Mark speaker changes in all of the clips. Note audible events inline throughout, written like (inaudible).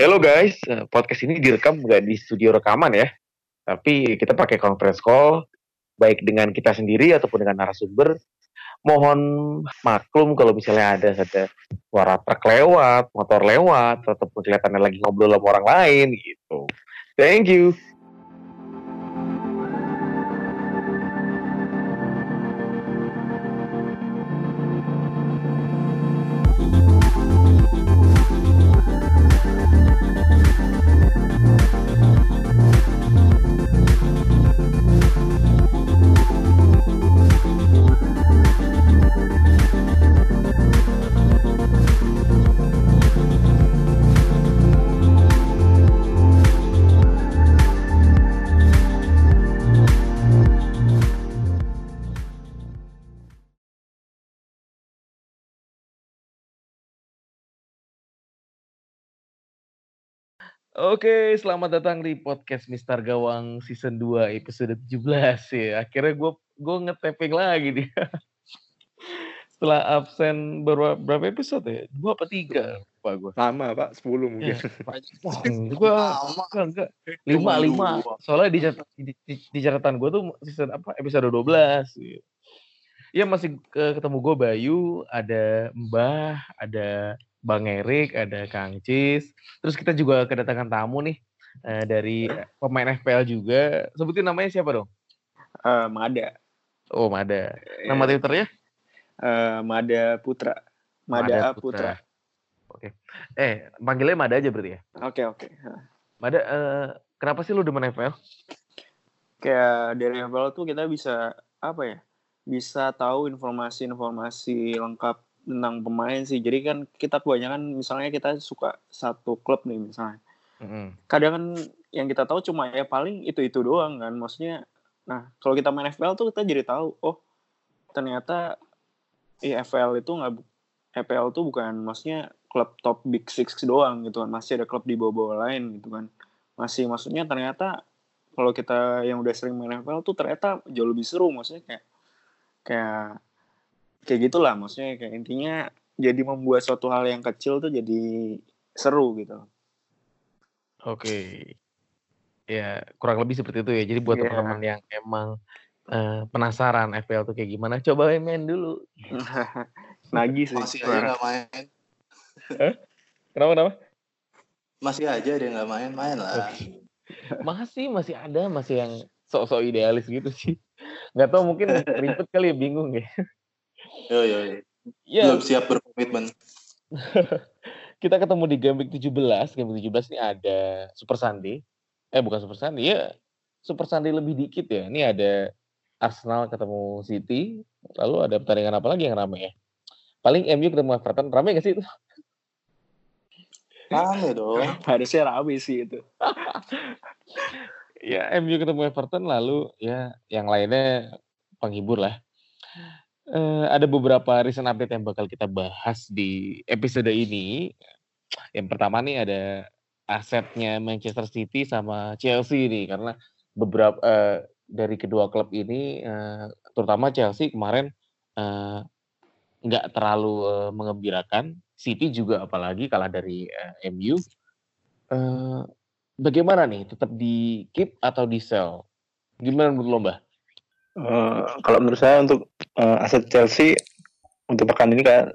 Speaker 1: Hello guys, eh, podcast ini direkam nggak di studio rekaman ya, tapi kita pakai conference call, baik dengan kita sendiri ataupun dengan narasumber. Mohon maklum kalau misalnya ada ada suara truk lewat, motor lewat, ataupun kelihatannya lagi ngobrol sama orang lain gitu. Thank you. Oke, selamat datang di podcast Mister Gawang season 2 episode 17 ya. Akhirnya gue gue ngetaping lagi dia. (laughs) Setelah absen berapa, berapa episode ya? Dua apa tiga? Pak gue.
Speaker 2: Sama pak, 10 mungkin. (laughs)
Speaker 1: Wah, (laughs) gue enggak, enggak. Lima, lima. Soalnya di, di, di, di catatan gue tuh season apa episode 12. Gitu. Iya masih ke- ketemu gue Bayu, ada Mbah, ada Bang Erik, ada Kang Cis. Terus kita juga kedatangan tamu nih eh, dari pemain FPL juga. Sebutin namanya siapa dong?
Speaker 2: Eh, Mada.
Speaker 1: Oh, Mada. Nama Twitternya?
Speaker 2: Eh, Mada Putra. Mada, Putra.
Speaker 1: Oke. Eh, panggilnya Mada aja berarti ya?
Speaker 2: Oke oke.
Speaker 1: Mada, eh, kenapa sih lu demen FPL?
Speaker 2: Kayak dari FPL tuh kita bisa apa ya? Bisa tahu informasi-informasi lengkap tentang pemain sih. Jadi kan kita kebanyakan misalnya kita suka satu klub nih misalnya.
Speaker 1: Mm-mm.
Speaker 2: Kadang kan yang kita tahu cuma ya paling itu-itu doang kan. Maksudnya nah, kalau kita main FPL tuh kita jadi tahu, oh ternyata ya FPL itu nggak FPL tuh bukan maksudnya klub top big six doang gitu kan masih ada klub di bawah-bawah lain gitu kan masih maksudnya ternyata kalau kita yang udah sering main FPL tuh ternyata jauh lebih seru maksudnya kayak kayak kayak gitulah maksudnya kayak intinya jadi membuat suatu hal yang kecil tuh jadi seru gitu
Speaker 1: Oke. Ya, kurang lebih seperti itu ya. Jadi buat
Speaker 2: Iya.
Speaker 1: teman-teman yang emang eh, penasaran FPL tuh kayak gimana, coba main dulu. (laughs)
Speaker 2: nagih sih
Speaker 3: Masih aja nggak main.
Speaker 1: Kenapa, kenapa?
Speaker 3: Masih aja dia nggak main, main lah.
Speaker 1: Masih, masih ada, masih yang sok-sok idealis gitu sih. Nggak tahu mungkin ribet kali ya, bingung ya.
Speaker 3: Yo yo. yo.
Speaker 1: Ya,
Speaker 3: Belum siap berkomitmen. (laughs)
Speaker 1: kita ketemu di game week 17. Game week 17 ini ada Super Sunday. Eh, bukan Super Sunday, ya Super Sunday lebih dikit ya. Ini ada Arsenal ketemu City. Lalu ada pertandingan apa lagi yang rame ya? Paling MU ketemu Everton. Rame gak sih itu?
Speaker 3: Rame dong. (laughs)
Speaker 2: harusnya rame sih itu (laughs)
Speaker 1: ya MU ketemu Everton lalu ya yang lainnya penghibur lah. Eh, ada beberapa recent update yang bakal kita bahas di episode ini. Yang pertama nih ada asetnya Manchester City sama Chelsea nih karena beberapa eh, dari kedua klub ini eh, terutama Chelsea kemarin nggak terlalu eh, mengembirakan. City juga apalagi kalah dari eh, MU. Eh, bagaimana nih? Tetap di keep atau di sell? Gimana menurut lo, Mbah?
Speaker 4: Eh, kalau menurut saya untuk eh, aset Chelsea untuk pekan ini kayak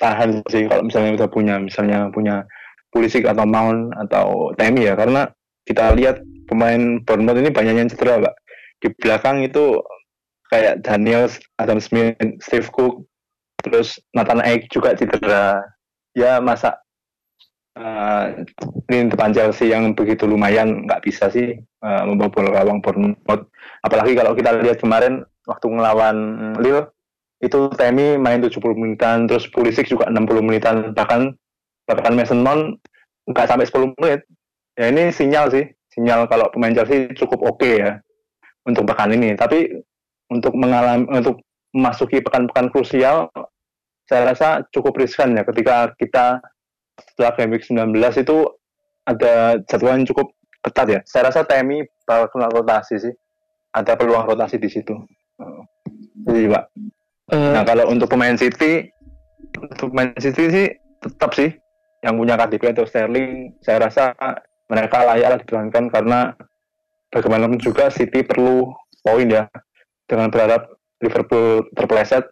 Speaker 4: tahan sih kalau misalnya kita punya misalnya punya Pulisic atau Mount atau Temi ya. Karena kita lihat pemain Bournemouth ini banyak yang cedera pak di belakang itu kayak Daniel Adam Smith Steve Cook terus Nathan Ake juga cedera. Ya masa eh, ini depan Chelsea yang begitu lumayan nggak bisa sih eh, membobol gawang Bournemouth apalagi kalau kita lihat kemarin waktu ngelawan Lille itu Temi main 70 menitan terus Pulisic juga 60 menitan bahkan bahkan Mason Mount nggak sampai 10 menit. Ya ini sinyal sih sinyal kalau pemain Chelsea cukup oke ya untuk pekan ini. Tapi untuk mengalami untuk memasuki pekan-pekan krusial saya rasa cukup riskan ya ketika kita setelah game week 19 itu ada jadwal yang cukup ketat ya. Saya rasa Temi bakal kena rotasi sih. Ada peluang rotasi di situ. Jadi pak.
Speaker 1: Eh,
Speaker 4: Nah kalau untuk pemain City, untuk pemain City sih tetap sih yang punya KDB atau Sterling, saya rasa mereka layak dipertahankan karena bagaimanapun juga City perlu poin ya. Dengan berharap Liverpool terpeleset,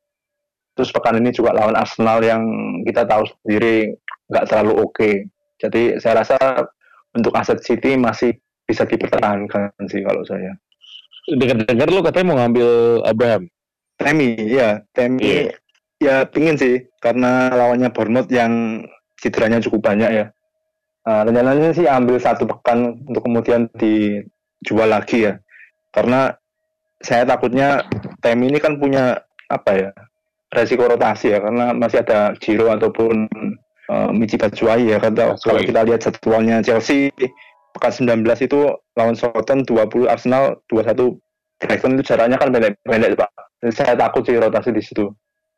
Speaker 4: terus pekan ini juga lawan Arsenal yang kita tahu sendiri nggak terlalu oke. Jadi saya rasa untuk aset City masih bisa dipertahankan sih kalau saya.
Speaker 1: Dengar-dengar lu katanya mau ngambil Abraham.
Speaker 4: Temi, ya, Temi,
Speaker 1: Iya.
Speaker 4: ya pingin sih karena lawannya Bournemouth yang cederanya cukup banyak ya. Nah, rencananya sih ambil satu pekan untuk kemudian dijual lagi ya, karena saya takutnya Temi ini kan punya apa ya resiko rotasi ya, karena masih ada Giro ataupun uh, Michi Batshuayi ya. Kalau kalau
Speaker 1: Batshuayi.
Speaker 4: kita lihat jadwalnya Chelsea pekan 19 itu lawan Southampton 20 Arsenal 21 Brighton itu jaraknya kan pendek-pendek pak. Saya takut sih rotasi di situ.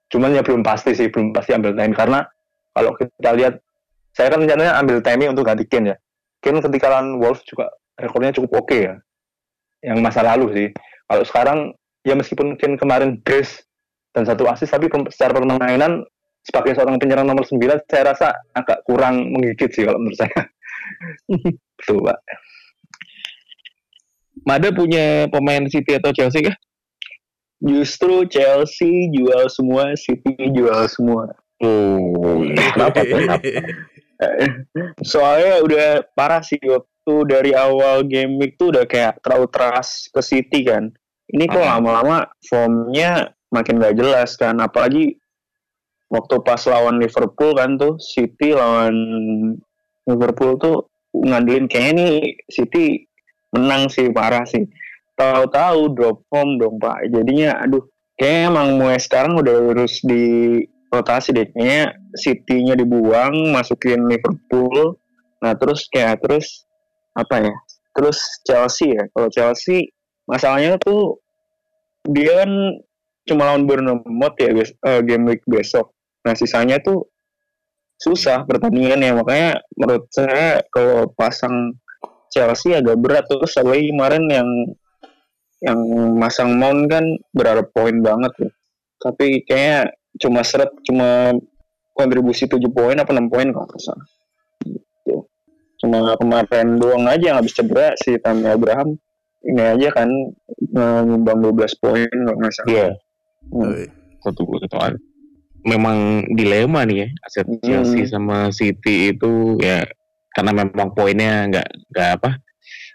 Speaker 4: Cuman ya belum pasti sih, belum pasti ambil time karena kalau kita lihat, saya kan rencananya ambil Temi untuk ganti Kane ya. Kane ketika lawan Wolves juga rekornya cukup oke ya. Yang masa lalu sih. Kalau sekarang ya meskipun Kane kemarin brace dan satu assist tapi secara permainan sebagai seorang penyerang nomor 9 saya rasa agak kurang menggigit sih kalau menurut saya. (laughs) Betul pak.
Speaker 1: Mada punya pemain City atau Chelsea kah?
Speaker 2: Justru Chelsea jual semua, City jual semua.
Speaker 1: Oh, kenapa tuh? Kenapa? (laughs)
Speaker 2: Soalnya udah parah sih waktu dari awal game week tuh udah kayak terlalu trust ke City kan. Ini kok
Speaker 1: Ah.
Speaker 2: lama-lama formnya makin gak jelas kan. Apalagi waktu pas lawan Liverpool kan tuh City lawan Liverpool tuh ngandelin kayaknya nih City menang sih parah sih. Tahu-tahu drop form dong Pak. Jadinya aduh kayaknya emang mulai sekarang udah harus di rotasi deh. Kayaknya City-nya dibuang, masukin Liverpool. Nah terus kayak terus apa ya? Terus Chelsea ya. Kalau Chelsea masalahnya tuh dia kan cuma lawan Bournemouth ya bes- eh, game week besok. Nah sisanya tuh susah pertandingannya makanya menurut saya kalau pasang Chelsea agak berat terus apalagi kemarin yang yang masang Mount kan berharap poin banget ya. Tapi kayaknya cuma seret cuma kontribusi 7 poin apa 6 poin kalau nggak salah. Gitu. Cuma kemarin doang aja yang habis cedera si Tammy Abraham ini aja kan eh, nyumbang 12 poin kalau nggak salah.
Speaker 1: Iya,
Speaker 2: Hmm.
Speaker 1: satu. Memang dilema nih ya aset
Speaker 2: Hmm.
Speaker 1: Chelsea sama City itu ya karena memang poinnya nggak nggak apa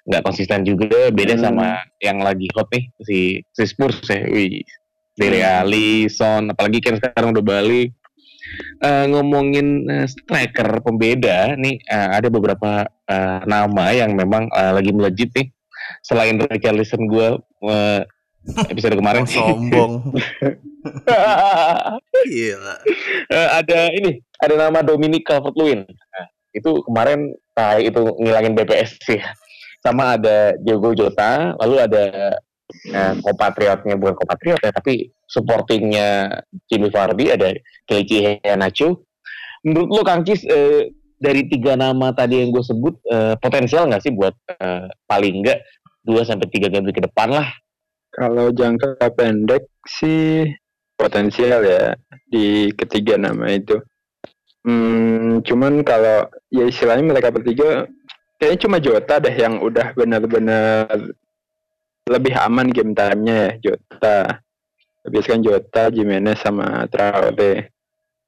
Speaker 1: nggak konsisten juga beda
Speaker 2: Hmm.
Speaker 1: sama yang lagi hot nih si si Spurs ya wih Dele
Speaker 2: Hmm.
Speaker 1: Alli, Son apalagi kan sekarang udah balik Eh, ngomongin eh, striker pembeda nih eh, ada beberapa eh, nama yang memang eh, lagi melejit nih selain Richarlison gue eh, episode kemarin
Speaker 5: sombong (laughs) gila
Speaker 1: Eh, ada ini, ada nama Dominic Calvert-Lewin. Nah, itu kemarin nah, itu ngilangin BPS sih. Sama ada Diogo Jota, lalu ada eh, kompatriotnya bukan kompatriot ya, tapi supportingnya Jimmy Vardy ada Kelechi Iheanacho. Menurut lo Kang Cis, eh, dari tiga nama tadi yang gue sebut eh, potensial nggak sih buat eh, paling nggak dua sampai tiga game ke depan lah?
Speaker 6: Kalau jangka pendek sih potensial ya di ketiga nama itu. Hmm, cuman kalau ya istilahnya mereka bertiga kayaknya cuma Jota deh yang udah benar-benar lebih aman game time-nya ya Jota. Habis kan Jota, Jimenez sama Traore.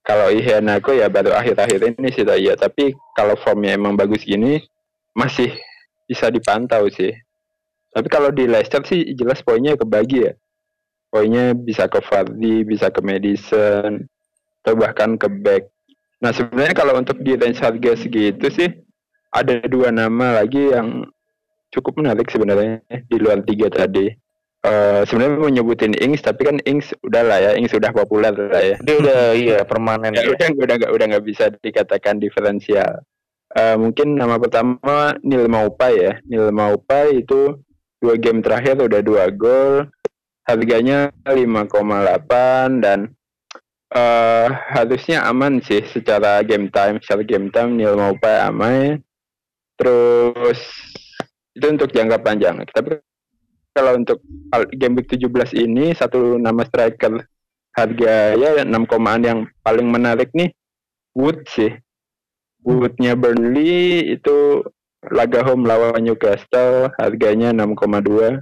Speaker 6: Kalau Iheanacho ya baru akhir-akhir ini sih ya, tapi kalau formnya emang bagus gini masih bisa dipantau sih. Tapi kalau di Leicester sih jelas poinnya kebagi ya. Poinnya bisa ke Vardy, bisa ke Madison, atau bahkan ke back. Nah sebenarnya kalau untuk di range harga segitu sih ada dua nama lagi yang cukup menarik sebenarnya di luar tiga tadi. Eh sebenarnya mau nyebutin Ings tapi kan Ings udah lah ya, Ings udah populer lah ya.
Speaker 1: Dia udah iya permanen.
Speaker 6: Ya,
Speaker 1: ya.
Speaker 6: udah udah nggak udah nggak bisa dikatakan diferensial. Eh, mungkin nama pertama Nil Maupai ya. Nil Maupai itu dua game terakhir udah dua gol. Harganya 5,8 dan eh harusnya aman sih secara game time. Secara game time Nil Maupai aman. Terus itu untuk jangka panjang. Tapi kalau untuk game week 17 ini satu nama striker harga ya 6 komaan yang paling menarik nih Wood sih Woodnya Burnley itu laga home lawan Newcastle harganya 6,2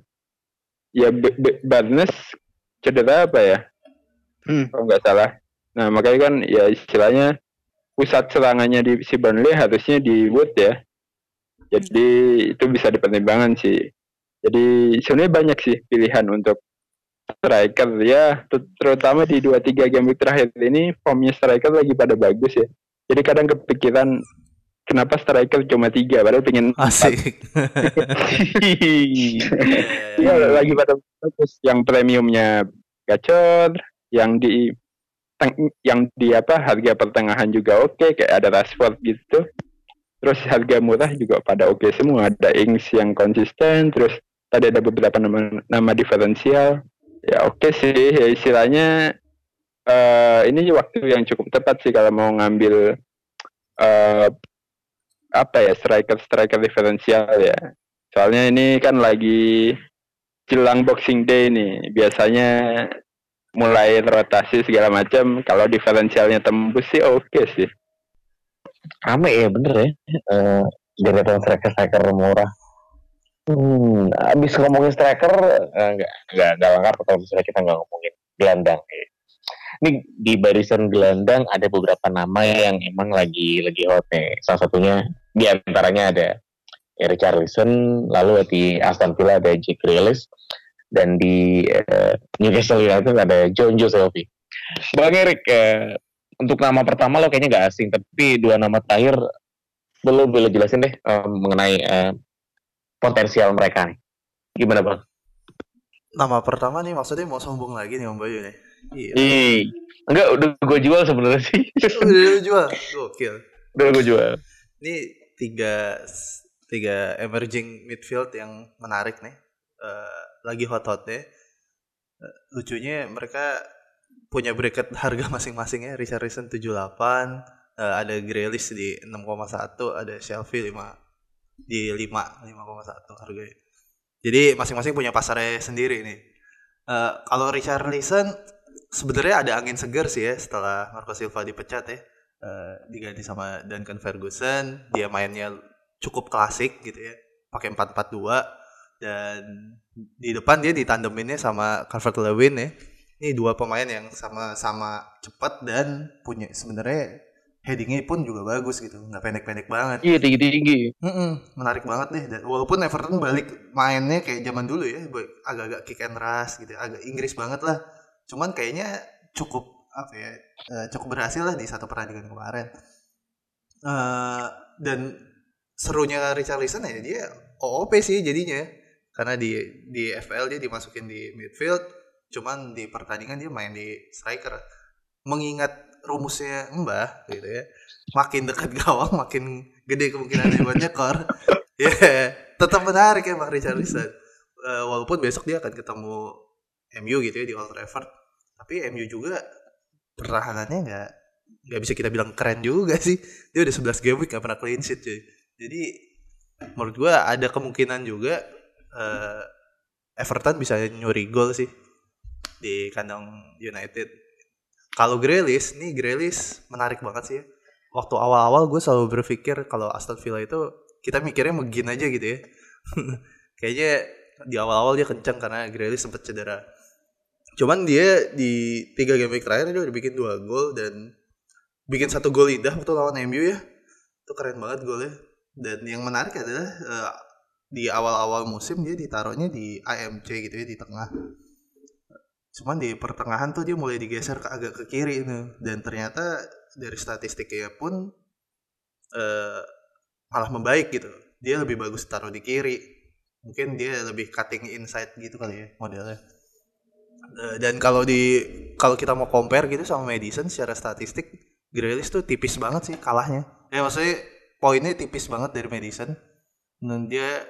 Speaker 6: ya B- B- Barnes cedera apa ya?
Speaker 4: Hmm.
Speaker 6: kalau nggak salah. Nah makanya kan ya istilahnya pusat serangannya di si Burnley harusnya di Wood ya. Jadi itu bisa dipertimbangkan sih. Jadi sebenarnya banyak sih pilihan untuk striker. Ya ter- terutama di dua tiga game terakhir ini formnya striker lagi pada bagus ya. Jadi kadang kepikiran kenapa striker cuma tiga? Padahal pengen.
Speaker 5: Asik. (laughs)
Speaker 6: Iya lagi pada bagus. Yang premiumnya gacor yang di yang di apa harga pertengahan juga oke kayak ada Rashford gitu. Terus harga murah juga pada oke semua. Ada Ings yang konsisten terus tadi ada beberapa nama nama diferensial. Ya oke sih. Ya istilahnya eh ini waktu yang cukup tepat sih kalau mau ngambil eh apa ya striker striker diferensial ya soalnya ini kan lagi jelang Boxing Day nih biasanya mulai rotasi segala macam kalau diferensialnya tembus sih oke sih
Speaker 1: Rame ya bener ya. Eh deretan striker-striker murah. Hmm, abis ngomongin striker, eh, nggak nggak nggak lengkap kalau misalnya kita nggak ngomongin gelandang. Ini di barisan gelandang ada beberapa nama yang emang lagi lagi hot nih. Salah satunya di antaranya ada Eric Richarlison, lalu di Aston Villa ada Jack Grealish, dan di eh, Newcastle United ada John Joe Shelby. Bang Erik, eh, untuk nama pertama lo kayaknya nggak asing, tapi dua nama terakhir belum boleh jelasin deh eh, mengenai eh, potensial mereka nih. Gimana bang?
Speaker 5: Nama pertama nih maksudnya mau sombong lagi nih Om Bayu nih. Iya.
Speaker 1: Ih, enggak udah gue jual sebenarnya sih. (laughs)
Speaker 5: Udah jual. Gokil.
Speaker 1: udah gue jual.
Speaker 5: Ini tiga tiga emerging midfield yang menarik nih. Eh, lagi hot-hotnya. Eh, lucunya mereka punya bracket harga (laughs) masing-masing ya. Richarlison 78, eh, ada Grealish di 6,1, ada Shelby 5 di 5 5,1 harganya. Jadi masing-masing punya pasarnya sendiri nih. Eh, kalau Richarlison sebenarnya ada angin segar sih ya setelah Marco Silva dipecat ya. Eh, diganti sama Duncan Ferguson, dia mainnya cukup klasik gitu ya. Pakai 4-4-2 dan di depan dia ditandeminnya sama Calvert Lewin ya. Ini dua pemain yang sama-sama cepat dan punya sebenarnya headingnya pun juga bagus gitu, nggak pendek-pendek banget.
Speaker 1: Iya tinggi tinggi.
Speaker 5: Mm-mm, menarik banget deh. Dan walaupun Everton balik mainnya kayak zaman dulu ya, agak-agak kick and rush gitu, agak Inggris banget lah. Cuman kayaknya cukup apa ya, eh, cukup berhasil lah di satu pertandingan kemarin. Eh, dan serunya Richarlison ya dia OOP sih jadinya, karena di di FPL dia dimasukin di midfield, cuman di pertandingan dia main di striker. Mengingat rumusnya Mbah gitu ya, makin dekat (laughs) gawang makin gede kemungkinan buat nyekor. (laughs) Ya, tetap menarik ya Bang Richarlison. Eh, walaupun besok dia akan ketemu MU gitu ya di Old Trafford. Tapi MU juga pertahanannya nggak nggak bisa kita bilang keren juga sih. Dia udah 11 game week nggak pernah clean sheet cuy. Jadi menurut gua ada kemungkinan juga eh, Everton bisa nyuri gol sih di kandang United. Kalau Grealish, nih Grealish menarik banget sih ya. Waktu awal-awal gue selalu berpikir kalau Aston Villa itu kita mikirnya megin aja gitu ya. (laughs) Kayaknya di awal-awal dia kencang karena Grealish sempat cedera. Cuman dia di tiga game week terakhir dia udah bikin dua gol dan bikin satu gol indah waktu lawan MU ya. Itu keren banget golnya. Dan yang menarik adalah eh, di awal-awal musim dia ditaruhnya di AMC gitu ya di tengah. Cuman di pertengahan tuh dia mulai digeser ke agak ke kiri nih dan ternyata dari statistiknya pun eh malah membaik gitu. Dia lebih bagus taruh di kiri. Mungkin dia lebih cutting inside gitu kali ya modelnya. Eh, dan kalau di kalau kita mau compare gitu sama Madison secara statistik Grealish tuh tipis banget sih kalahnya. Ya maksudnya poinnya tipis banget dari Madison. Dan dia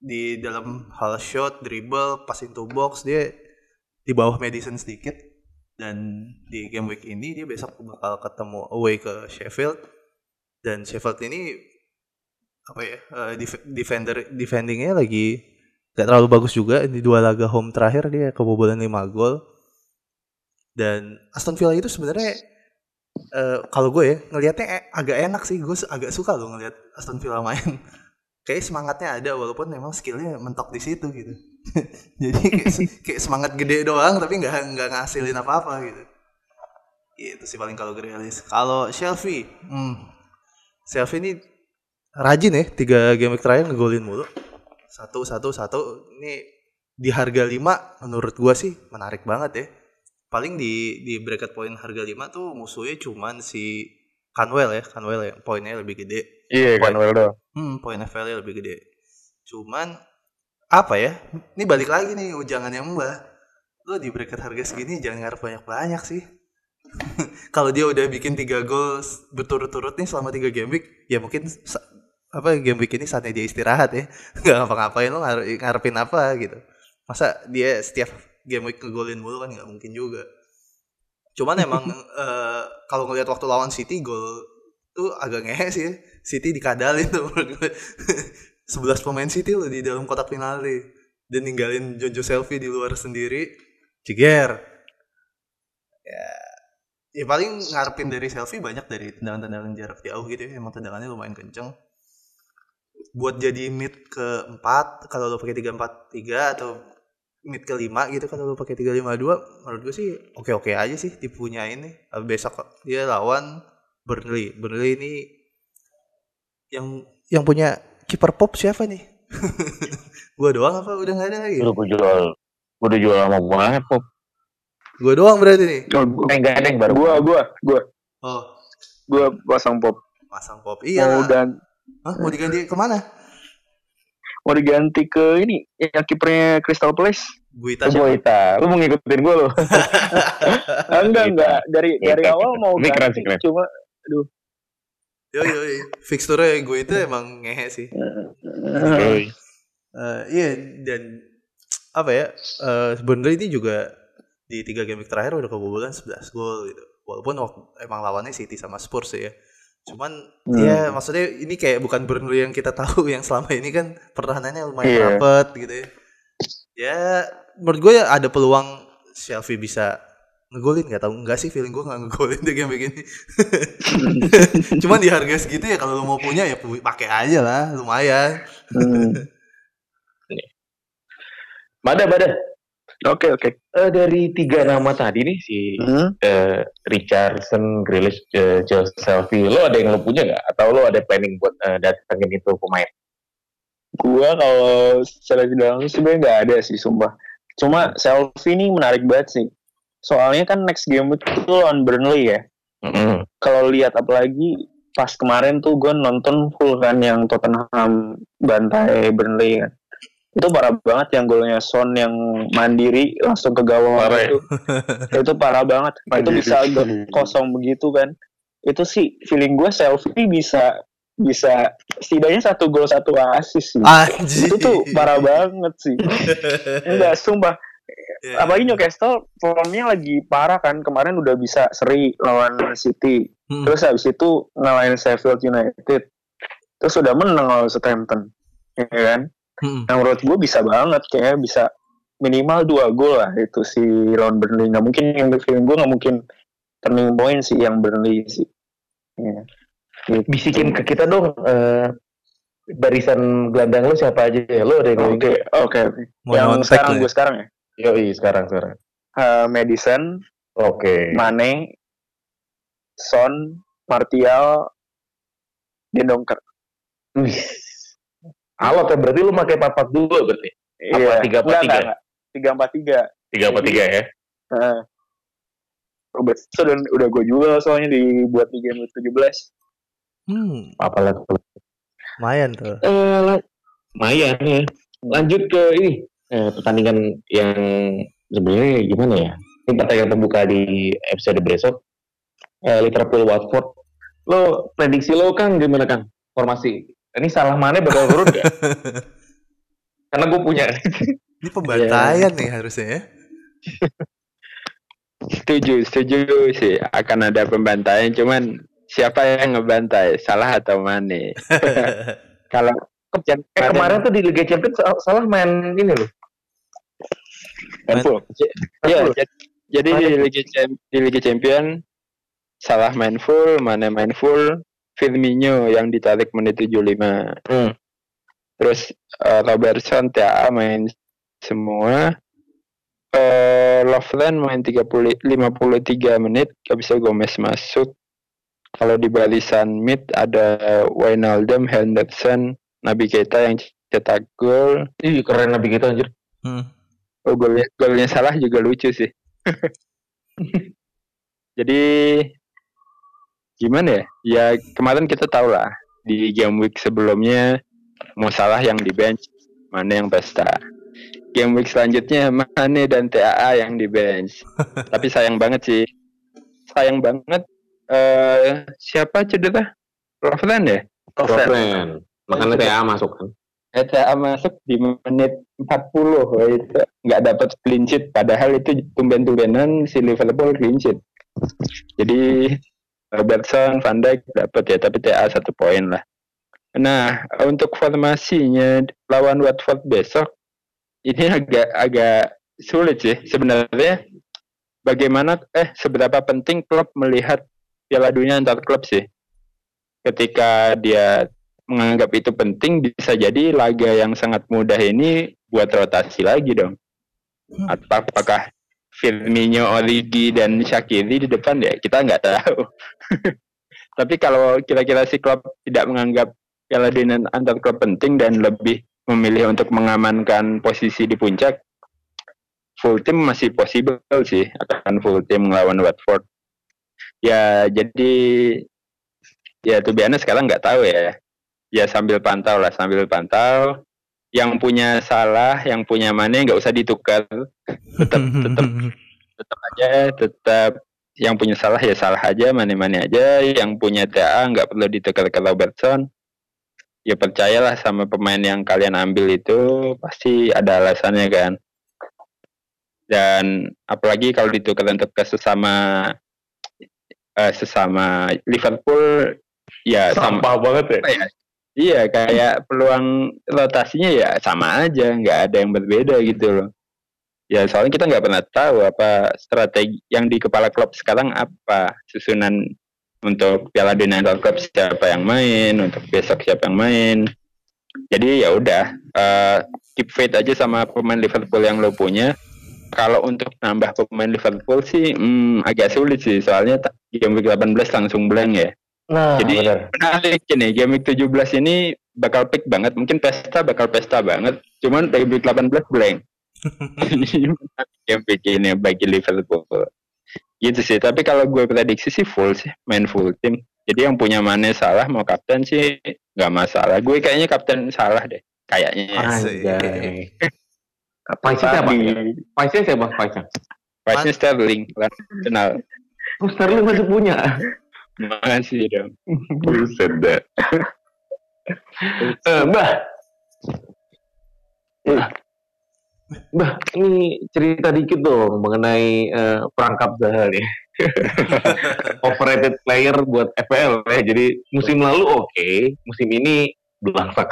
Speaker 5: di dalam hal shot, dribble, pass into box dia di bawah Madison sedikit. Dan di game week ini dia besok bakal ketemu away ke Sheffield. Dan Sheffield ini apa ya def- defender defendingnya lagi gak terlalu bagus juga. Di dua laga home terakhir dia kebobolan 5 gol. Dan Aston Villa itu sebenarnya eh, kalau gue ya ngelihatnya e- agak enak sih. Gue agak suka loh ngelihat Aston Villa main. (laughs) Kayak semangatnya ada walaupun memang skillnya mentok di situ gitu. (laughs) Jadi kayak, kayak semangat gede doang tapi nggak nggak ngasilin apa apa gitu itu sih paling kalau Grealish kalau Shelby hmm, Shelby ini rajin ya tiga game terakhir ngegolin mulu satu satu satu. Ini di harga 5 menurut gua sih menarik banget ya. Paling di di bracket point harga 5 tuh musuhnya cuman si Canwell ya. Canwell ya poinnya lebih gede.
Speaker 7: Iya kan Weldo.
Speaker 5: hmm poin FL lebih gede. Cuman apa ya? Ini balik lagi nih jangan yang mbak lo di bracket harga segini jangan ngarep banyak banyak sih. (laughs) Kalau dia udah bikin tiga gol berturut-turut nih selama tiga game week ya mungkin apa game week ini saatnya dia istirahat ya. (laughs) Nggak ngapa-ngapain lo ngar- ngarepin apa gitu. Masa dia setiap game week ngegolin mulu kan nggak mungkin juga. Cuman emang (laughs) eh, kalau ngelihat waktu lawan City gol tuh agak ngehe sih ya. City dikadalin tuh 11 (laughs) pemain City loh di dalam kotak penalti dan ninggalin Jojo Selfie di luar sendiri. Ciger. Ya ya paling ngarepin dari selfie banyak dari tendangan-tendangan jarak jauh gitu ya. Emang tendangannya lumayan kenceng buat jadi mid ke 4 kalau lo pakai 343 atau mid ke 5 gitu kalau lo pakai 352 menurut gue sih oke-oke aja sih tipunya ini. Besok dia lawan Burnley. Burnley ini yang yang punya kiper pop siapa nih? (laughs) Gua doang apa udah nggak ada lagi?
Speaker 1: Udah gue jual, gue udah jual lama banget kok.
Speaker 5: gua doang berarti nih?
Speaker 2: Gua,
Speaker 1: Enggak ada yang baru.
Speaker 2: gua, gua, gua,
Speaker 5: oh.
Speaker 2: Gua pasang pop.
Speaker 5: pasang pop
Speaker 2: Mau
Speaker 5: iya
Speaker 2: dan
Speaker 5: Hah, mau diganti ke mana
Speaker 2: mau diganti ke ini yang kipernya Crystal Palace.
Speaker 5: Guita
Speaker 1: Gue Ita, lu mau ngikutin gue lu. (laughs)
Speaker 2: Ah, enggak enggak dari dari awal mau
Speaker 1: Ini keren
Speaker 2: ganti
Speaker 1: sih, keren.
Speaker 2: cuma
Speaker 5: yo yo yo. fixture gue itu emang ngehe sih
Speaker 1: Yoi.
Speaker 5: Eh, iya dan apa ya eh Burnley ini juga di tiga game terakhir udah kebobolan 11 gol gitu walaupun emang lawannya City sama Spurs ya cuman
Speaker 2: Hmm.
Speaker 5: ya maksudnya ini kayak bukan Burnley yang kita tahu yang selama ini kan pertahanannya lumayan
Speaker 2: Iya.
Speaker 5: rapet gitu ya ya menurut gue ya ada peluang Shelby bisa ngegolin nggak tahu enggak sih feeling gue nggak ngegolin di game begini (laughs) cuman di harga segitu ya kalau lo mau punya ya pakai aja lah lumayan
Speaker 2: Hmm. (laughs)
Speaker 1: Bada, bada.
Speaker 2: Oke oke.
Speaker 1: Eh, dari tiga nama tadi nih si
Speaker 2: Hmm.
Speaker 1: eh, Richardson, Grealish, eh, Joe Selfie, lo ada yang lo punya nggak? Atau lo ada planning buat eh, datengin itu pemain?
Speaker 2: Gua kalau secara langsung sebenarnya nggak ada sih sumpah. Cuma selfie ini menarik banget sih. Soalnya kan next game itu lawan Burnley ya.
Speaker 1: Mm-mm.
Speaker 2: Kalau lihat apalagi pas kemarin tuh gue nonton full kan yang Tottenham bantai Burnley kan. Itu parah banget yang golnya Son yang mandiri langsung ke gawang
Speaker 1: Parah ya?
Speaker 2: itu. (laughs) itu parah banget. itu
Speaker 1: Mandiri.
Speaker 2: bisa agak kosong begitu kan. Itu sih feeling gue selfie bisa bisa setidaknya satu gol satu asis sih.
Speaker 5: Anjir.
Speaker 2: itu tuh parah banget sih. (laughs) Enggak, sumpah.
Speaker 5: Iya.
Speaker 2: Apalagi Newcastle formnya lagi parah kan. Kemarin udah bisa seri lawan City.
Speaker 5: Hmm.
Speaker 2: Terus habis itu ngalahin Sheffield United. Terus udah menang lawan Southampton. Ya kan?
Speaker 5: Hmm.
Speaker 2: Nah menurut gue bisa banget. Kayaknya bisa minimal dua gol lah itu si lawan Burnley. Nggak mungkin yang feeling gue nggak mungkin turning point sih yang Burnley sih. Ya. Gitu.
Speaker 1: Bisikin ke kita dong eh, barisan gelandang lo siapa aja ya? Lo ada yang
Speaker 2: Oke, oke, Yang sekarang gue sekarang ya.
Speaker 1: Yoi, sekarang, sekarang.
Speaker 2: Eh, Madison,
Speaker 1: Oke.
Speaker 2: Mane, Son, Martial, Dendongker.
Speaker 1: Alot ya, berarti lo pakai 4-4-2 berarti? Apa, tiga empat tiga?
Speaker 2: Tiga empat tiga.
Speaker 1: Tiga apa tiga ya?
Speaker 2: Heeh. Robert udah udah gue jual soalnya dibuat di game 17.
Speaker 5: Hmm,
Speaker 1: Apalah.
Speaker 5: lumayan tuh.
Speaker 1: Eh, lumayan ya. Lanjut ke ini eh, pertandingan yang sebenarnya gimana ya? Ini pertandingan pembuka di episode besok. Eh, Liverpool Watford. Lo prediksi lo kan gimana kan? Formasi. Ini salah mana bakal turun gak? (laughs) Karena gue punya.
Speaker 5: Ini pembantaian nih harusnya ya.
Speaker 2: Setuju, setuju sih akan ada pembantaian cuman siapa yang ngebantai? Salah atau Mane? (laughs) Kalau
Speaker 1: eh, kemarin tuh di Liga Champions sal- salah main ini loh.
Speaker 2: Liverpool. Iya, jad- jadi di Liga di Liga Champion
Speaker 6: Salah main full, Mane main full, Firmino yang ditarik menit 75.
Speaker 1: Hmm.
Speaker 6: Terus eh, Robertson, TAA main semua. Eh Loveland main 30 53 menit, habis itu Gomez masuk. Kalau di barisan mid ada Wijnaldum, Henderson, Nabi Keita yang cetak gol.
Speaker 1: Ih, keren Nabi kita anjir.
Speaker 5: Hmm.
Speaker 6: Oh, golnya, golnya salah juga lucu sih. (laughs) Jadi gimana ya? Ya kemarin kita tahu lah di game week sebelumnya mau salah yang di bench, mana yang pesta. Game week selanjutnya Mane dan TAA yang di bench. (laughs) Tapi sayang banget sih. Sayang banget eh siapa cedera? Loveland ya?
Speaker 1: Keren. Makanya TA masuk kan.
Speaker 6: TAA masuk di menit 40 Wah, itu nggak dapat clean sheet padahal itu tumben-tumbenan si Liverpool clean sheet jadi Robertson Van Dijk dapat ya tapi TA satu poin lah. Nah untuk formasinya lawan Watford besok ini agak agak sulit sih sebenarnya. Bagaimana eh seberapa penting klub melihat Piala Dunia antar klub sih? Ketika dia menganggap itu penting bisa jadi laga yang sangat mudah ini buat rotasi lagi dong. Atau apakah Firmino, Origi dan Shaqiri di depan ya kita nggak tahu. (laughs) Tapi kalau kira-kira si klub tidak menganggap Piala Dunia antar klub penting dan lebih memilih untuk mengamankan posisi di puncak, full team masih possible sih akan full team melawan Watford. Ya jadi ya tuh biasanya sekarang nggak tahu ya ya sambil pantau lah sambil pantau yang punya salah yang punya mana nggak usah ditukar. Tetap (laughs) tetap tetap aja tetap yang punya salah ya salah aja mana-mana aja. Yang punya TA nggak perlu ditukar ke Robertson. Ya percayalah sama pemain yang kalian ambil itu pasti ada alasannya kan. Dan apalagi kalau ditukar untuk ke sesama eh, sesama Liverpool ya sama
Speaker 1: Sampah banget ya.
Speaker 6: ya? Iya, kayak peluang rotasinya ya sama aja, nggak ada yang berbeda gitu loh. Ya soalnya kita nggak pernah tahu apa strategi yang di kepala klub sekarang apa susunan untuk Piala Dunia antar klub siapa yang main, untuk besok siapa yang main. Jadi ya udah eh, keep faith aja sama pemain Liverpool yang lo punya. Kalau untuk nambah pemain Liverpool sih hmm, agak sulit sih, soalnya game week 18 langsung blank ya.
Speaker 1: Nah,
Speaker 6: Jadi
Speaker 1: benar.
Speaker 6: menarik ini game week 17 ini bakal pick banget. Mungkin pesta bakal pesta banget. Cuman game week 18 blank. (laughs) Game week ini bagi Liverpool. Gitu sih. Tapi kalau gue prediksi sih full sih, main full team. Jadi yang punya Mane salah mau kapten sih nggak masalah. Gue kayaknya kapten salah deh. Kayaknya.
Speaker 1: Anjay. Paisnya siapa? Paisnya siapa? Paisnya.
Speaker 6: Sterling. Kenal.
Speaker 1: Oh, Sterling masih punya.
Speaker 6: Makasih dong.
Speaker 1: Buset dah. Eh, Mbah. Mbah. Mbah, ini cerita dikit dong mengenai eh, perangkap Zaha nih. (laughs) Overrated player buat FPL ya. Jadi musim lalu oke, musim ini belangsak.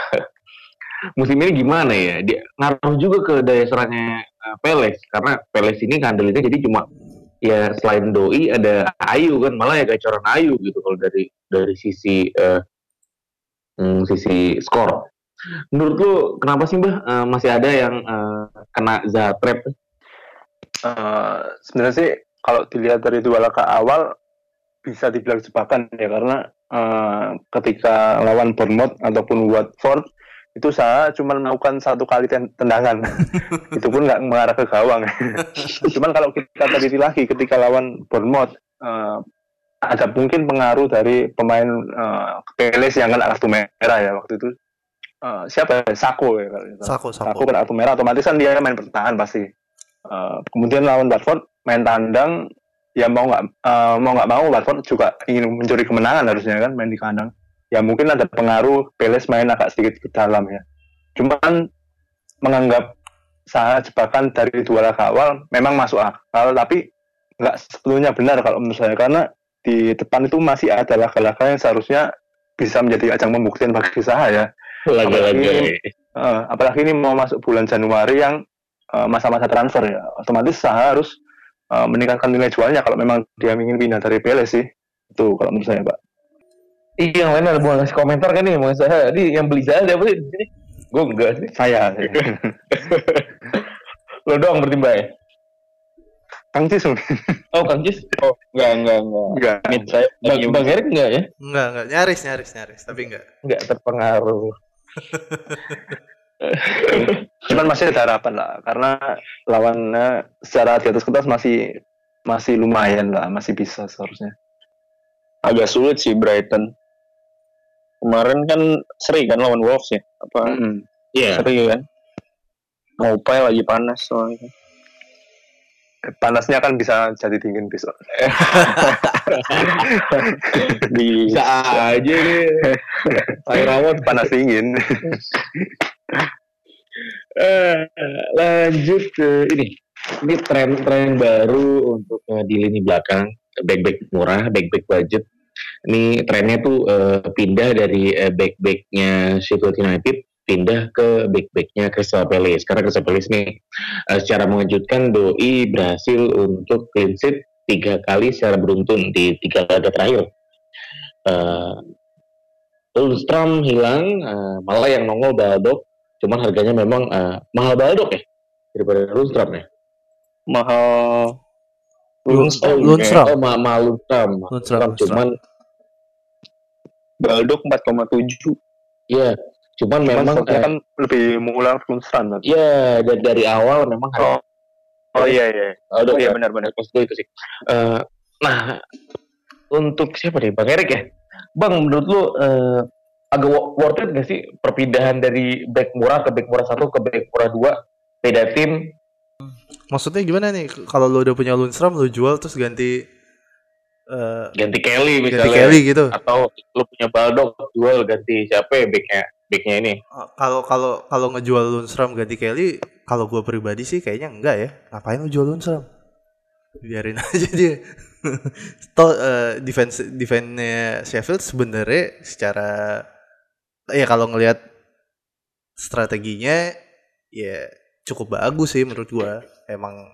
Speaker 1: musim ini gimana ya? Dia ngaruh juga ke daya serangnya eh, Peles karena Peles ini kandelinnya jadi cuma ya selain doi ada Ayu kan malah ya gacoran Ayu gitu kalau dari dari sisi eh, hmm, sisi skor. Menurut lu kenapa sih Mbah eh, masih ada yang eh, kena Zaha trap?
Speaker 4: Eh, sebenarnya sih kalau dilihat dari dua laga awal bisa dibilang jebakan ya karena eh, ketika lawan Bournemouth ataupun Watford itu saya cuma melakukan satu kali ten- tendangan (laughs) itu pun nggak mengarah ke gawang (laughs) cuman kalau kita teliti lagi ketika lawan Bournemouth eh, ada mungkin pengaruh dari pemain eh, Peles yang kena kartu merah ya waktu itu Eh, siapa ya? Sako ya kalau.
Speaker 5: Sako, Sako.
Speaker 4: aku kena kartu merah otomatis kan dia main bertahan pasti Eh, kemudian lawan Watford main tandang ya mau nggak eh, mau nggak mau Watford juga ingin mencuri kemenangan harusnya kan main di kandang ya mungkin ada pengaruh Peles main agak sedikit ke dalam ya cuman menganggap salah jebakan dari dua laga awal memang masuk akal tapi nggak sepenuhnya benar kalau menurut saya karena di depan itu masih ada laga-laga yang seharusnya bisa menjadi ajang pembuktian bagi saya ya
Speaker 1: Laga-laga.
Speaker 4: Eh, apalagi ini mau masuk bulan Januari yang eh, masa-masa transfer ya otomatis Saha harus eh, meningkatkan nilai jualnya kalau memang dia ingin pindah dari Peles sih Itu kalau menurut saya, Pak.
Speaker 1: Iya, yang lain ada mau ngasih komentar kan nih, mau saya. Jadi yang beli saya siapa sih di sini? Gue enggak sih.
Speaker 4: Saya. (laughs)
Speaker 1: Lo doang berarti Mbak ya?
Speaker 4: Kang Cis.
Speaker 1: Oh, Kang Jis?
Speaker 2: Oh, enggak, enggak, enggak.
Speaker 4: Enggak.
Speaker 2: Mid saya
Speaker 1: Bang, Bang Erik enggak ya?
Speaker 5: Enggak, enggak. Nyaris, nyaris, nyaris. Tapi enggak.
Speaker 1: Enggak terpengaruh. (laughs)
Speaker 4: Cuman masih ada harapan lah karena lawannya secara di atas kertas masih masih lumayan lah, masih bisa seharusnya.
Speaker 2: agak sulit sih Brighton. Kemarin kan seri kan lawan Wolves ya? Apa
Speaker 4: Mm-mm.
Speaker 1: Iya.
Speaker 2: seri kan? Ngopai lagi panas soalnya.
Speaker 4: Panasnya kan bisa jadi dingin besok. (laughs)
Speaker 2: Di
Speaker 1: Bisa aja nih. Air rawon
Speaker 4: Panas dingin.
Speaker 1: Eh, lanjut ke ini. Ini tren-tren baru untuk eh, di lini belakang, back-back murah, back-back budget. Ini trennya tuh eh, pindah dari eh, back-backnya Sheffield United pindah ke back-backnya Crystal Palace. Karena Crystal Palace nih eh, secara mengejutkan Doi berhasil untuk clean sheet tiga kali secara beruntun di tiga laga terakhir. Eh, Lundstram hilang, eh, malah yang nongol Baldock cuman harganya memang eh, mahal Baldock ya daripada Lundstram ya.
Speaker 2: mahal
Speaker 5: Lundstram.
Speaker 2: Lundstram.
Speaker 5: Lundstram.
Speaker 1: Oh, ma Lundstram. Cuman
Speaker 2: Baldock 4,7.
Speaker 1: ya, cuman
Speaker 4: Memang
Speaker 1: memang eh,
Speaker 4: kan lebih mengulang Lundstram. kan?
Speaker 1: ya dari, dari awal memang harga
Speaker 2: Oh iya iya.
Speaker 1: Baldock
Speaker 2: Oh iya
Speaker 1: ya.
Speaker 2: benar-benar.
Speaker 1: Maksud gue itu sih. Eh, nah, untuk siapa deh? Bang Erik ya? Bang, menurut lu eh, agak wo- worth it gak sih perpindahan dari back murah ke back murah satu ke back murah dua? Beda tim,
Speaker 5: Maksudnya gimana nih? Kalau lu udah punya Lundstram, lu jual terus ganti eh
Speaker 1: ganti Kelly
Speaker 5: ganti
Speaker 1: misalnya.
Speaker 5: Kelly gitu.
Speaker 1: Atau lu punya Baldock, jual ganti siapa ya backnya? Backnya ini.
Speaker 5: Eh, Kalau kalau kalau ngejual Lundstram ganti Kelly, kalau gue pribadi sih kayaknya enggak ya. Ngapain lu jual Lundstram? Biarin (laughs) aja dia. Toh eh, defense defense Sheffield sebenarnya secara ya kalau ngelihat strateginya ya cukup bagus sih menurut gua. Emang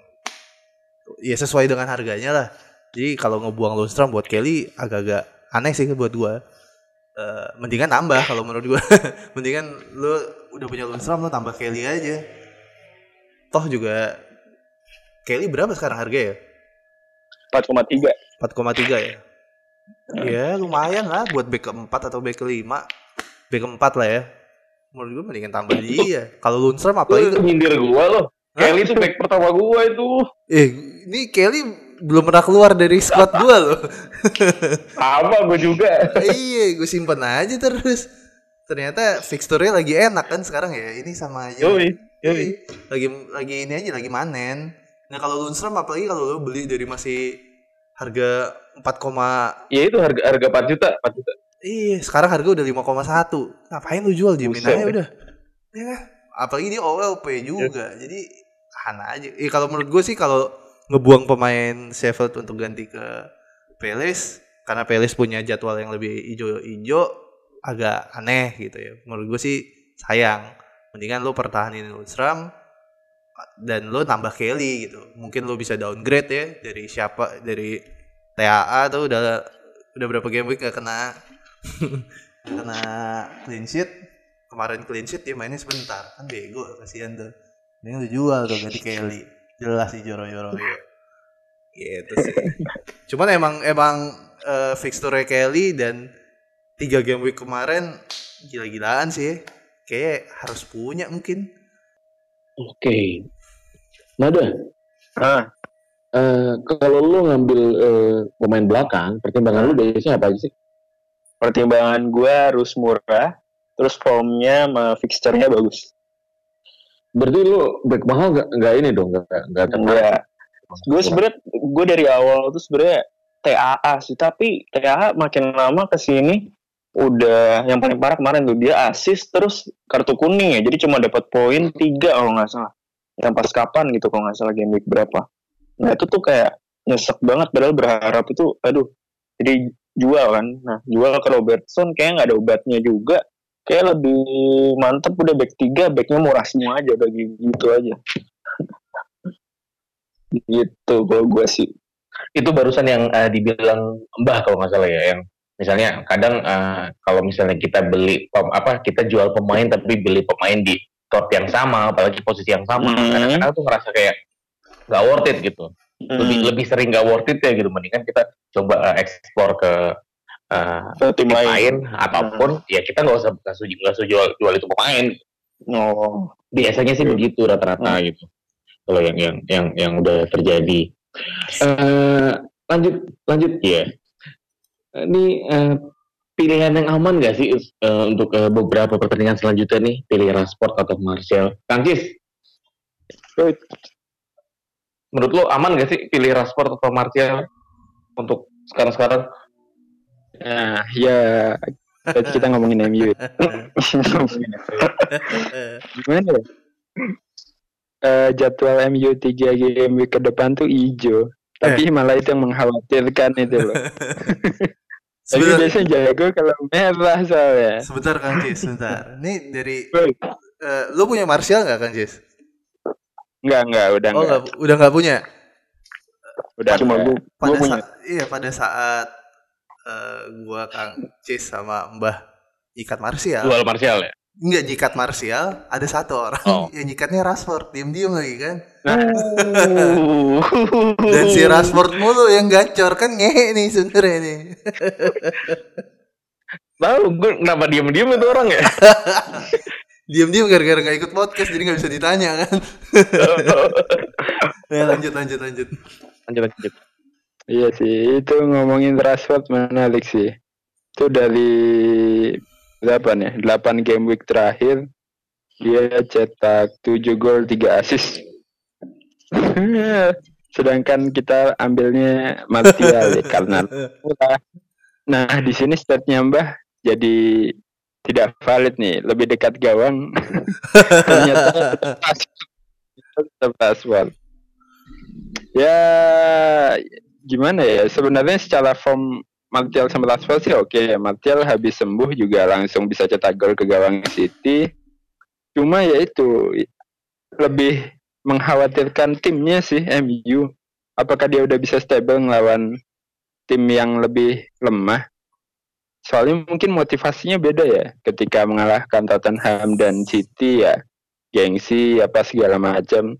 Speaker 5: ya sesuai dengan harganya lah. Jadi kalau ngebuang Lundstram buat Kelly agak-agak aneh sih buat gua. Eh, mendingan nambah kalau menurut gua. (laughs) mendingan lu udah punya Lundstram lu tambah Kelly aja. Toh juga Kelly berapa sekarang harga ya?
Speaker 2: 4,3.
Speaker 5: 4,3 ya. Ya lumayan lah buat back keempat atau back kelima. Back keempat lah ya. Menurut gue mendingan tambah dia. Kalau Lundstram
Speaker 1: Lu
Speaker 5: apalagi
Speaker 1: nyindir gua loh. Kelly itu back pertama gua itu.
Speaker 5: eh ini Kelly belum pernah keluar dari squad (laughs) gua loh.
Speaker 1: Sama gua juga.
Speaker 5: iya, gue simpen aja terus. Ternyata fixture-nya lagi enak kan sekarang ya. Ini sama aja.
Speaker 1: Yoi, yoi.
Speaker 5: Iya, Lagi lagi ini aja lagi manen. Nah, kalau Lundstram apalagi kalau lo beli dari masih harga 4,
Speaker 1: Ya itu harga harga 4 juta, 4 juta.
Speaker 5: Iya, sekarang harga udah 5,1. Ngapain lu jual jamin aja udah. Ya kan? Apalagi dia OLP juga. Jadi tahan aja. Eh kalau menurut gue sih kalau ngebuang pemain Sheffield untuk ganti ke Palace karena Palace punya jadwal yang lebih ijo-ijo agak aneh gitu ya. Menurut gue sih sayang. Mendingan lu pertahanin Lundstram dan lu tambah Kelly gitu. Mungkin lu bisa downgrade ya dari siapa dari TAA tuh udah udah berapa game week gak kena kena clean sheet kemarin clean sheet dia mainnya sebentar. Kan bego kasihan tuh. Ini udah jual tuh ganti Kelly. Jelas sih joro joro gitu sih. Cuman emang emang eh, fixture Kelly dan tiga game week kemarin gila-gilaan sih. Kayak harus punya mungkin.
Speaker 1: Oke. Nada,
Speaker 2: Ah,
Speaker 1: eh, kalau lu ngambil eh, pemain belakang, pertimbangan lu biasanya apa aja sih?
Speaker 2: Pertimbangan gua harus murah, terus formnya sama fixture-nya bagus.
Speaker 1: Berarti lu back mahal nggak nggak ini dong nggak nggak tertarik?
Speaker 2: Enggak. Gue sebenernya gue dari awal tuh sebenernya TAA sih, tapi TAA makin lama ke sini udah yang paling parah kemarin tuh dia asis terus kartu kuning ya, jadi cuma dapat poin tiga kalau nggak salah. Yang pas kapan gitu kalau nggak salah game week berapa. Nah itu tuh kayak nyesek banget padahal berharap itu aduh jadi jual kan. Nah jual ke Robertson kayak nggak ada obatnya juga. Kayak lebih mantep udah back tiga backnya murah semua aja bagi gitu aja. Gitu kalau gue sih.
Speaker 1: Itu barusan yang eh, dibilang Mbah kalau nggak salah ya yang misalnya kadang eh, kalau misalnya kita beli pem- apa kita jual pemain tapi beli pemain di klub yang sama apalagi posisi yang sama
Speaker 2: Hmm.
Speaker 1: kadang-kadang tuh ngerasa kayak nggak worth it gitu
Speaker 2: Hmm.
Speaker 1: lebih sering nggak worth it ya gitu mendingan kita coba eh, explore ke
Speaker 2: Ke tim
Speaker 1: tim
Speaker 2: lain.
Speaker 1: lain ataupun ya kita nggak usah nggak usah nggak usah jual jual itu pemain.
Speaker 2: Oh.
Speaker 1: biasanya sih begitu rata-rata gitu. Kalau yang yang yang yang udah terjadi. Eh lanjut lanjut. Ya ini eh, pilihan yang aman gak sih eh, untuk eh, beberapa pertandingan selanjutnya nih? Pilih Rashford atau Martial? Kangkis menurut lo aman gak sih pilih Rashford atau Martial untuk sekarang-sekarang
Speaker 6: Nah, ya kita ngomongin MU. MU. Gimana ya? Eh, jadwal MU 3 game week ke depan tuh hijau. Tapi malah itu yang mengkhawatirkan itu loh. Tapi biasanya jago kalau merah soalnya.
Speaker 5: sebentar Kang Cis, sebentar. Ini dari eh, lu punya Martial nggak Kang Cis?
Speaker 6: Enggak, enggak, udah
Speaker 5: Oh,
Speaker 6: enggak.
Speaker 5: nggak, udah nggak punya.
Speaker 6: Udah
Speaker 8: Cuma
Speaker 6: enggak.
Speaker 8: gue
Speaker 5: Pada
Speaker 8: punya.
Speaker 5: saat iya pada saat eh, gua Kang Cis sama Mbah ikat Martial.
Speaker 1: jual Martial ya
Speaker 5: Enggak nyikat Martial, ada satu orang
Speaker 1: Oh. (laughs)
Speaker 5: yang nyikatnya Rashford, diem-diem lagi kan.
Speaker 1: Uh. (laughs)
Speaker 5: Dan si Rashford mulu yang gacor kan ngehe nih sebenarnya nih. (laughs)
Speaker 1: tahu gue kenapa diem-diem itu orang ya
Speaker 5: Diem-diem gara-gara nggak ikut podcast jadi nggak bisa ditanya kan. ya (laughs) lanjut lanjut lanjut.
Speaker 1: lanjut lanjut
Speaker 6: Iya sih, itu ngomongin Rashford menarik sih. Itu dari berapa nih? 8 game week terakhir dia cetak 7 gol 3 assist. (laughs) Sedangkan kita ambilnya Martial ya, karena (laughs) Nah, di sini statnya Mbah jadi tidak valid nih, lebih dekat gawang. (laughs) Ternyata tetap. Ya, gimana ya? Sebenarnya secara form Martial sama Rashford sih oke. Martial habis sembuh juga langsung bisa cetak gol ke gawang City. Cuma ya itu lebih mengkhawatirkan timnya sih MU. Apakah dia udah bisa stable ngelawan tim yang lebih lemah? Soalnya mungkin motivasinya beda ya ketika mengalahkan Tottenham dan City ya. Gengsi apa segala macam.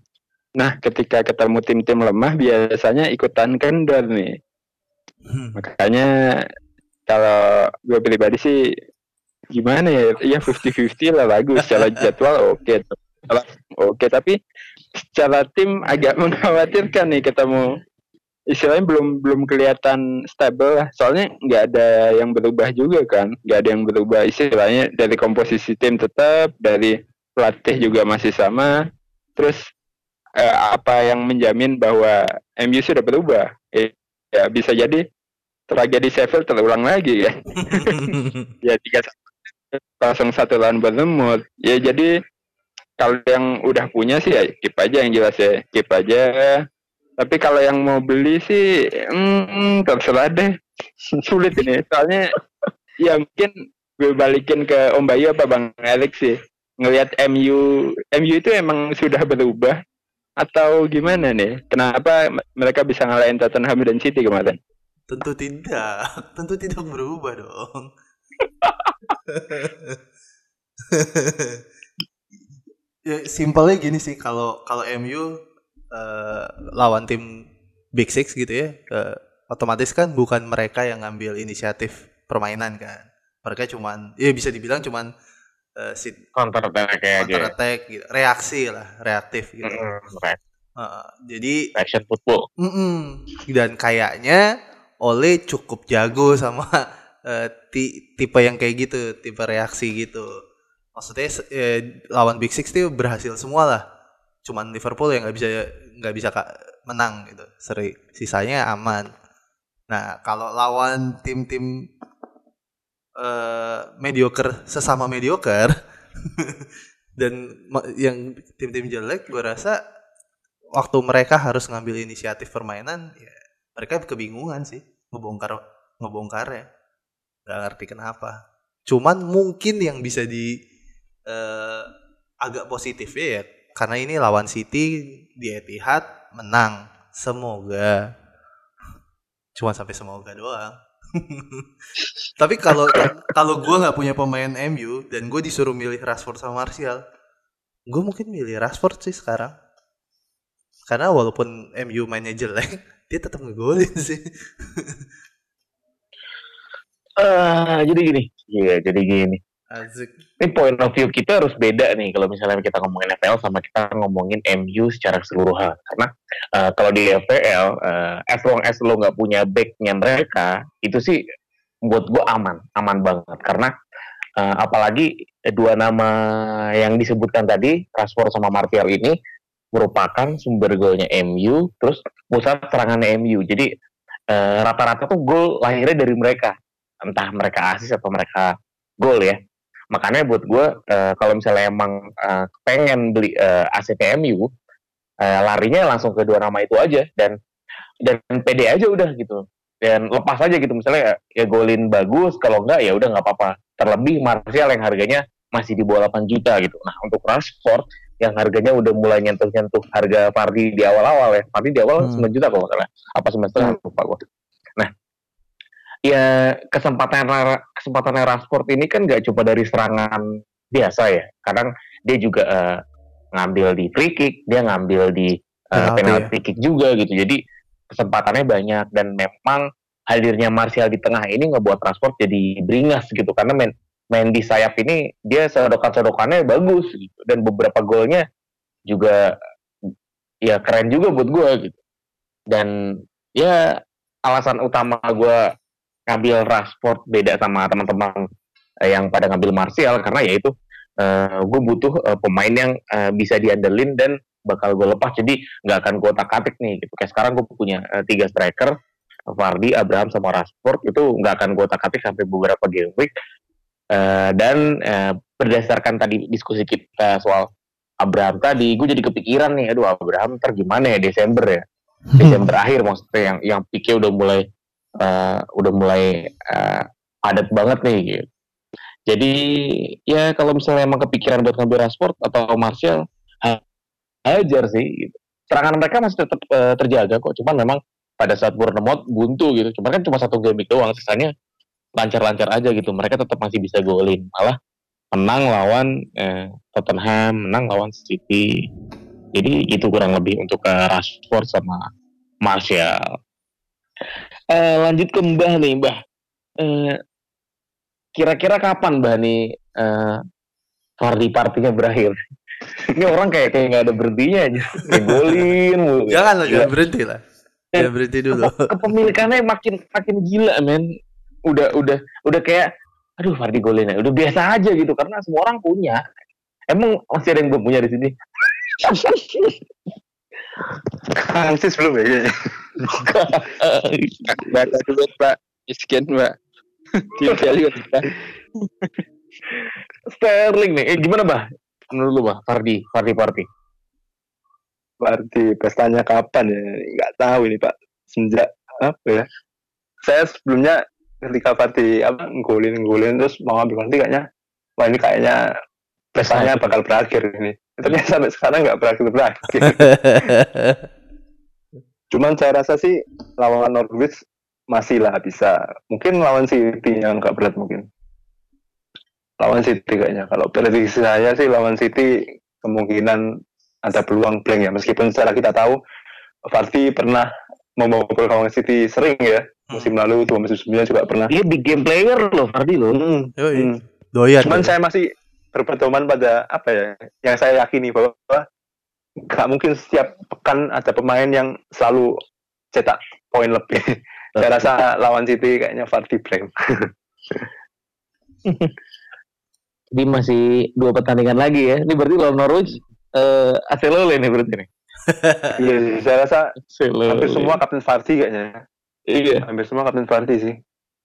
Speaker 6: Nah, ketika ketemu tim-tim lemah biasanya ikutan kendor nih. Makanya kalau gue pribadi sih gimana ya? Ya 50-50 lah lagu secara (laughs) jadwal oke. Secara- Oke, tapi secara tim agak (laughs) mengkhawatirkan nih ketemu istilahnya belum belum kelihatan stable lah. Soalnya nggak ada yang berubah juga kan. Nggak ada yang berubah istilahnya dari komposisi tim tetap, dari pelatih juga masih sama. Terus eh, apa yang menjamin bahwa MU sudah berubah? Eh, ya bisa jadi tragedi Sheffield terulang lagi ya. (laughs) ya tiga kosong satu lawan Bournemouth. Ya jadi kalau yang udah punya sih ya keep aja yang jelas ya keep aja. Tapi kalau yang mau beli sih hmm, terserah deh. (laughs) Sulit ini. Soalnya ya mungkin gue balikin ke Om Bayu apa Bang Alex sih. Ngelihat MU MU itu emang sudah berubah atau gimana nih? Kenapa mereka bisa ngalahin Tottenham dan City kemarin?
Speaker 5: Tentu tidak, (laughs) tentu tidak berubah dong. (laughs) ya simpelnya gini sih kalau kalau MU eh, lawan tim Big Six gitu ya, eh, otomatis kan bukan mereka yang ngambil inisiatif permainan kan. Mereka cuman, ya bisa dibilang cuman eh, sit-
Speaker 1: counter attack aja
Speaker 5: counter attack gitu, reaksi lah, reaktif gitu.
Speaker 1: Mm, right.
Speaker 5: Heeh, jadi
Speaker 1: action football
Speaker 5: Mm-mm. Dan kayaknya Ole cukup jago sama ti- tipe yang kayak gitu, tipe reaksi gitu. Maksudnya eh, lawan Big Six tuh berhasil semua lah. Cuman Liverpool yang nggak bisa nggak bisa menang gitu. Seri sisanya aman. Nah kalau lawan tim-tim eh, mediocre sesama mediocre (laughs) dan yang tim-tim jelek, gue rasa waktu mereka harus ngambil inisiatif permainan ya mereka kebingungan sih ngebongkar ngebongkar ya nggak ngerti kenapa cuman mungkin yang bisa di eh, agak positif ya karena ini lawan City di Etihad menang. Semoga. Cuma sampai semoga doang. (laughs) Tapi kalau kalau gue nggak punya pemain MU dan gue disuruh milih Rashford sama Martial gue mungkin milih Rashford sih sekarang. Karena walaupun MU mainnya jelek (laughs) dia tetap ngegolin sih. (laughs)
Speaker 1: Eh, jadi gini. Iya, jadi gini.
Speaker 5: Asik.
Speaker 1: Ini point of view kita harus beda nih kalau misalnya kita ngomongin FPL sama kita ngomongin MU secara keseluruhan. Karena eh, kalau di FPL, eh, as long as lo nggak punya backnya mereka, itu sih buat gue aman, aman banget. Karena eh, apalagi dua nama yang disebutkan tadi, Rashford sama Martial ini merupakan sumber golnya MU, terus pusat serangannya MU. Jadi rata-rata tuh gol lahirnya dari mereka, entah mereka asis atau mereka gol ya. Makanya buat gue eh, kalau misalnya emang eh, pengen beli eh, aset MU, eh, larinya langsung ke dua nama itu aja dan dan pede aja udah gitu. Dan lepas aja gitu misalnya ya, ya golin bagus, kalau enggak ya udah nggak apa-apa. Terlebih Martial yang harganya masih di bawah 8 juta gitu. Nah untuk Rashford yang harganya udah mulai nyentuh-nyentuh harga Fardi di awal-awal ya. Fardi di awal
Speaker 5: Hmm.
Speaker 1: 9 juta kalau nggak salah. Apa semester lupa gue. Ya kesempatan kesempatan Rashford ini kan nggak cuma dari serangan biasa ya. Kadang dia juga eh, ngambil di free kick, dia ngambil di eh,
Speaker 5: Penalti
Speaker 1: penalti kick juga gitu. Jadi kesempatannya banyak dan memang hadirnya Martial di tengah ini ngebuat Rashford jadi beringas gitu karena main main di sayap ini dia sedokan-sedokannya bagus gitu dan beberapa golnya juga ya keren juga buat gue gitu dan ya alasan utama gue ngambil Rashford beda sama teman-teman eh, yang pada ngambil Martial. Karena ya itu gue butuh eh, pemain yang eh, bisa diandelin dan bakal gue lepas. Jadi nggak akan gue tak atik nih gitu. Kayak sekarang gue punya eh, tiga striker Vardy, Abraham sama Rashford. Itu nggak akan gue tak atik sampai beberapa game week. Eh, dan eh, berdasarkan tadi diskusi kita soal Abraham tadi gue jadi kepikiran nih aduh Abraham ntar gimana ya Desember ya? (laughs) Desember akhir maksudnya yang yang pikir udah mulai eh, udah mulai eh, padat banget nih gitu. Jadi ya kalau misalnya emang kepikiran buat ngambil Rashford atau Martial ha- hajar sih. Gitu. Serangan mereka masih tetap eh, terjaga kok. Cuman memang pada saat Bournemouth buntu gitu. Cuman kan cuma satu game doang. Sisanya lancar-lancar aja gitu. Mereka tetap masih bisa golin. Malah menang lawan eh, Tottenham, menang lawan City. Jadi itu kurang lebih untuk eh, Rashford sama Martial. Eh, lanjut ke Mbah nih, Mbah. Eh, kira-kira kapan Mbah nih eh, party partinya berakhir? Ini orang kayak kayak nggak ada berhentinya aja, golin mulu.
Speaker 5: Jangan lah, jangan berhenti lah. Jangan berhenti dulu.
Speaker 1: Kepemilikannya makin makin gila, men. Udah udah udah kayak, aduh Fardi golin ya. Udah biasa aja gitu karena semua orang punya. Emang masih ada yang belum punya di sini? (laughs)
Speaker 4: Francis belum ya
Speaker 6: ada duit mbak miskin tinggal juga
Speaker 1: Sterling nih, eh, gimana bah? Menurut lu bah, Fardi, Fardi Fardi.
Speaker 4: Berarti pestanya kapan ya? Nggak tahu ini Pak. Sejak apa ya? Saya sebelumnya ketika Parti apa golin golin terus mau ambil ganti kayaknya wah ini kayaknya pestanya bakal berakhir ini. Ternyata sampai sekarang nggak berakhir berakhir. (laughs) Cuman saya rasa sih lawan Norwich masih lah bisa. Mungkin lawan City yang nggak berat mungkin. Lawan City kayaknya. Kalau prediksi saya sih lawan City kemungkinan ada peluang blank ya. Meskipun secara kita tahu Vardy pernah membobol gawang City sering ya. Musim lalu dua musim sebelumnya juga pernah.
Speaker 1: Dia big game player loh, Fardi loh.
Speaker 4: Hmm,
Speaker 5: Yoi.
Speaker 4: hmm.
Speaker 5: Doyan.
Speaker 4: Cuman
Speaker 5: tuh.
Speaker 4: saya masih berpedoman pada apa ya? Yang saya yakini bahwa nggak mungkin setiap pekan ada pemain yang selalu cetak poin lebih. (laughs) saya rasa lawan City kayaknya Vardy blank. (laughs)
Speaker 1: Jadi masih dua pertandingan lagi ya. Ini berarti lawan Norwich eh Aselole nih berarti nih. (laughs)
Speaker 4: Iya, saya rasa hampir semua kapten Vardy kayaknya.
Speaker 1: Iya.
Speaker 4: Hampir semua kapten Vardy sih.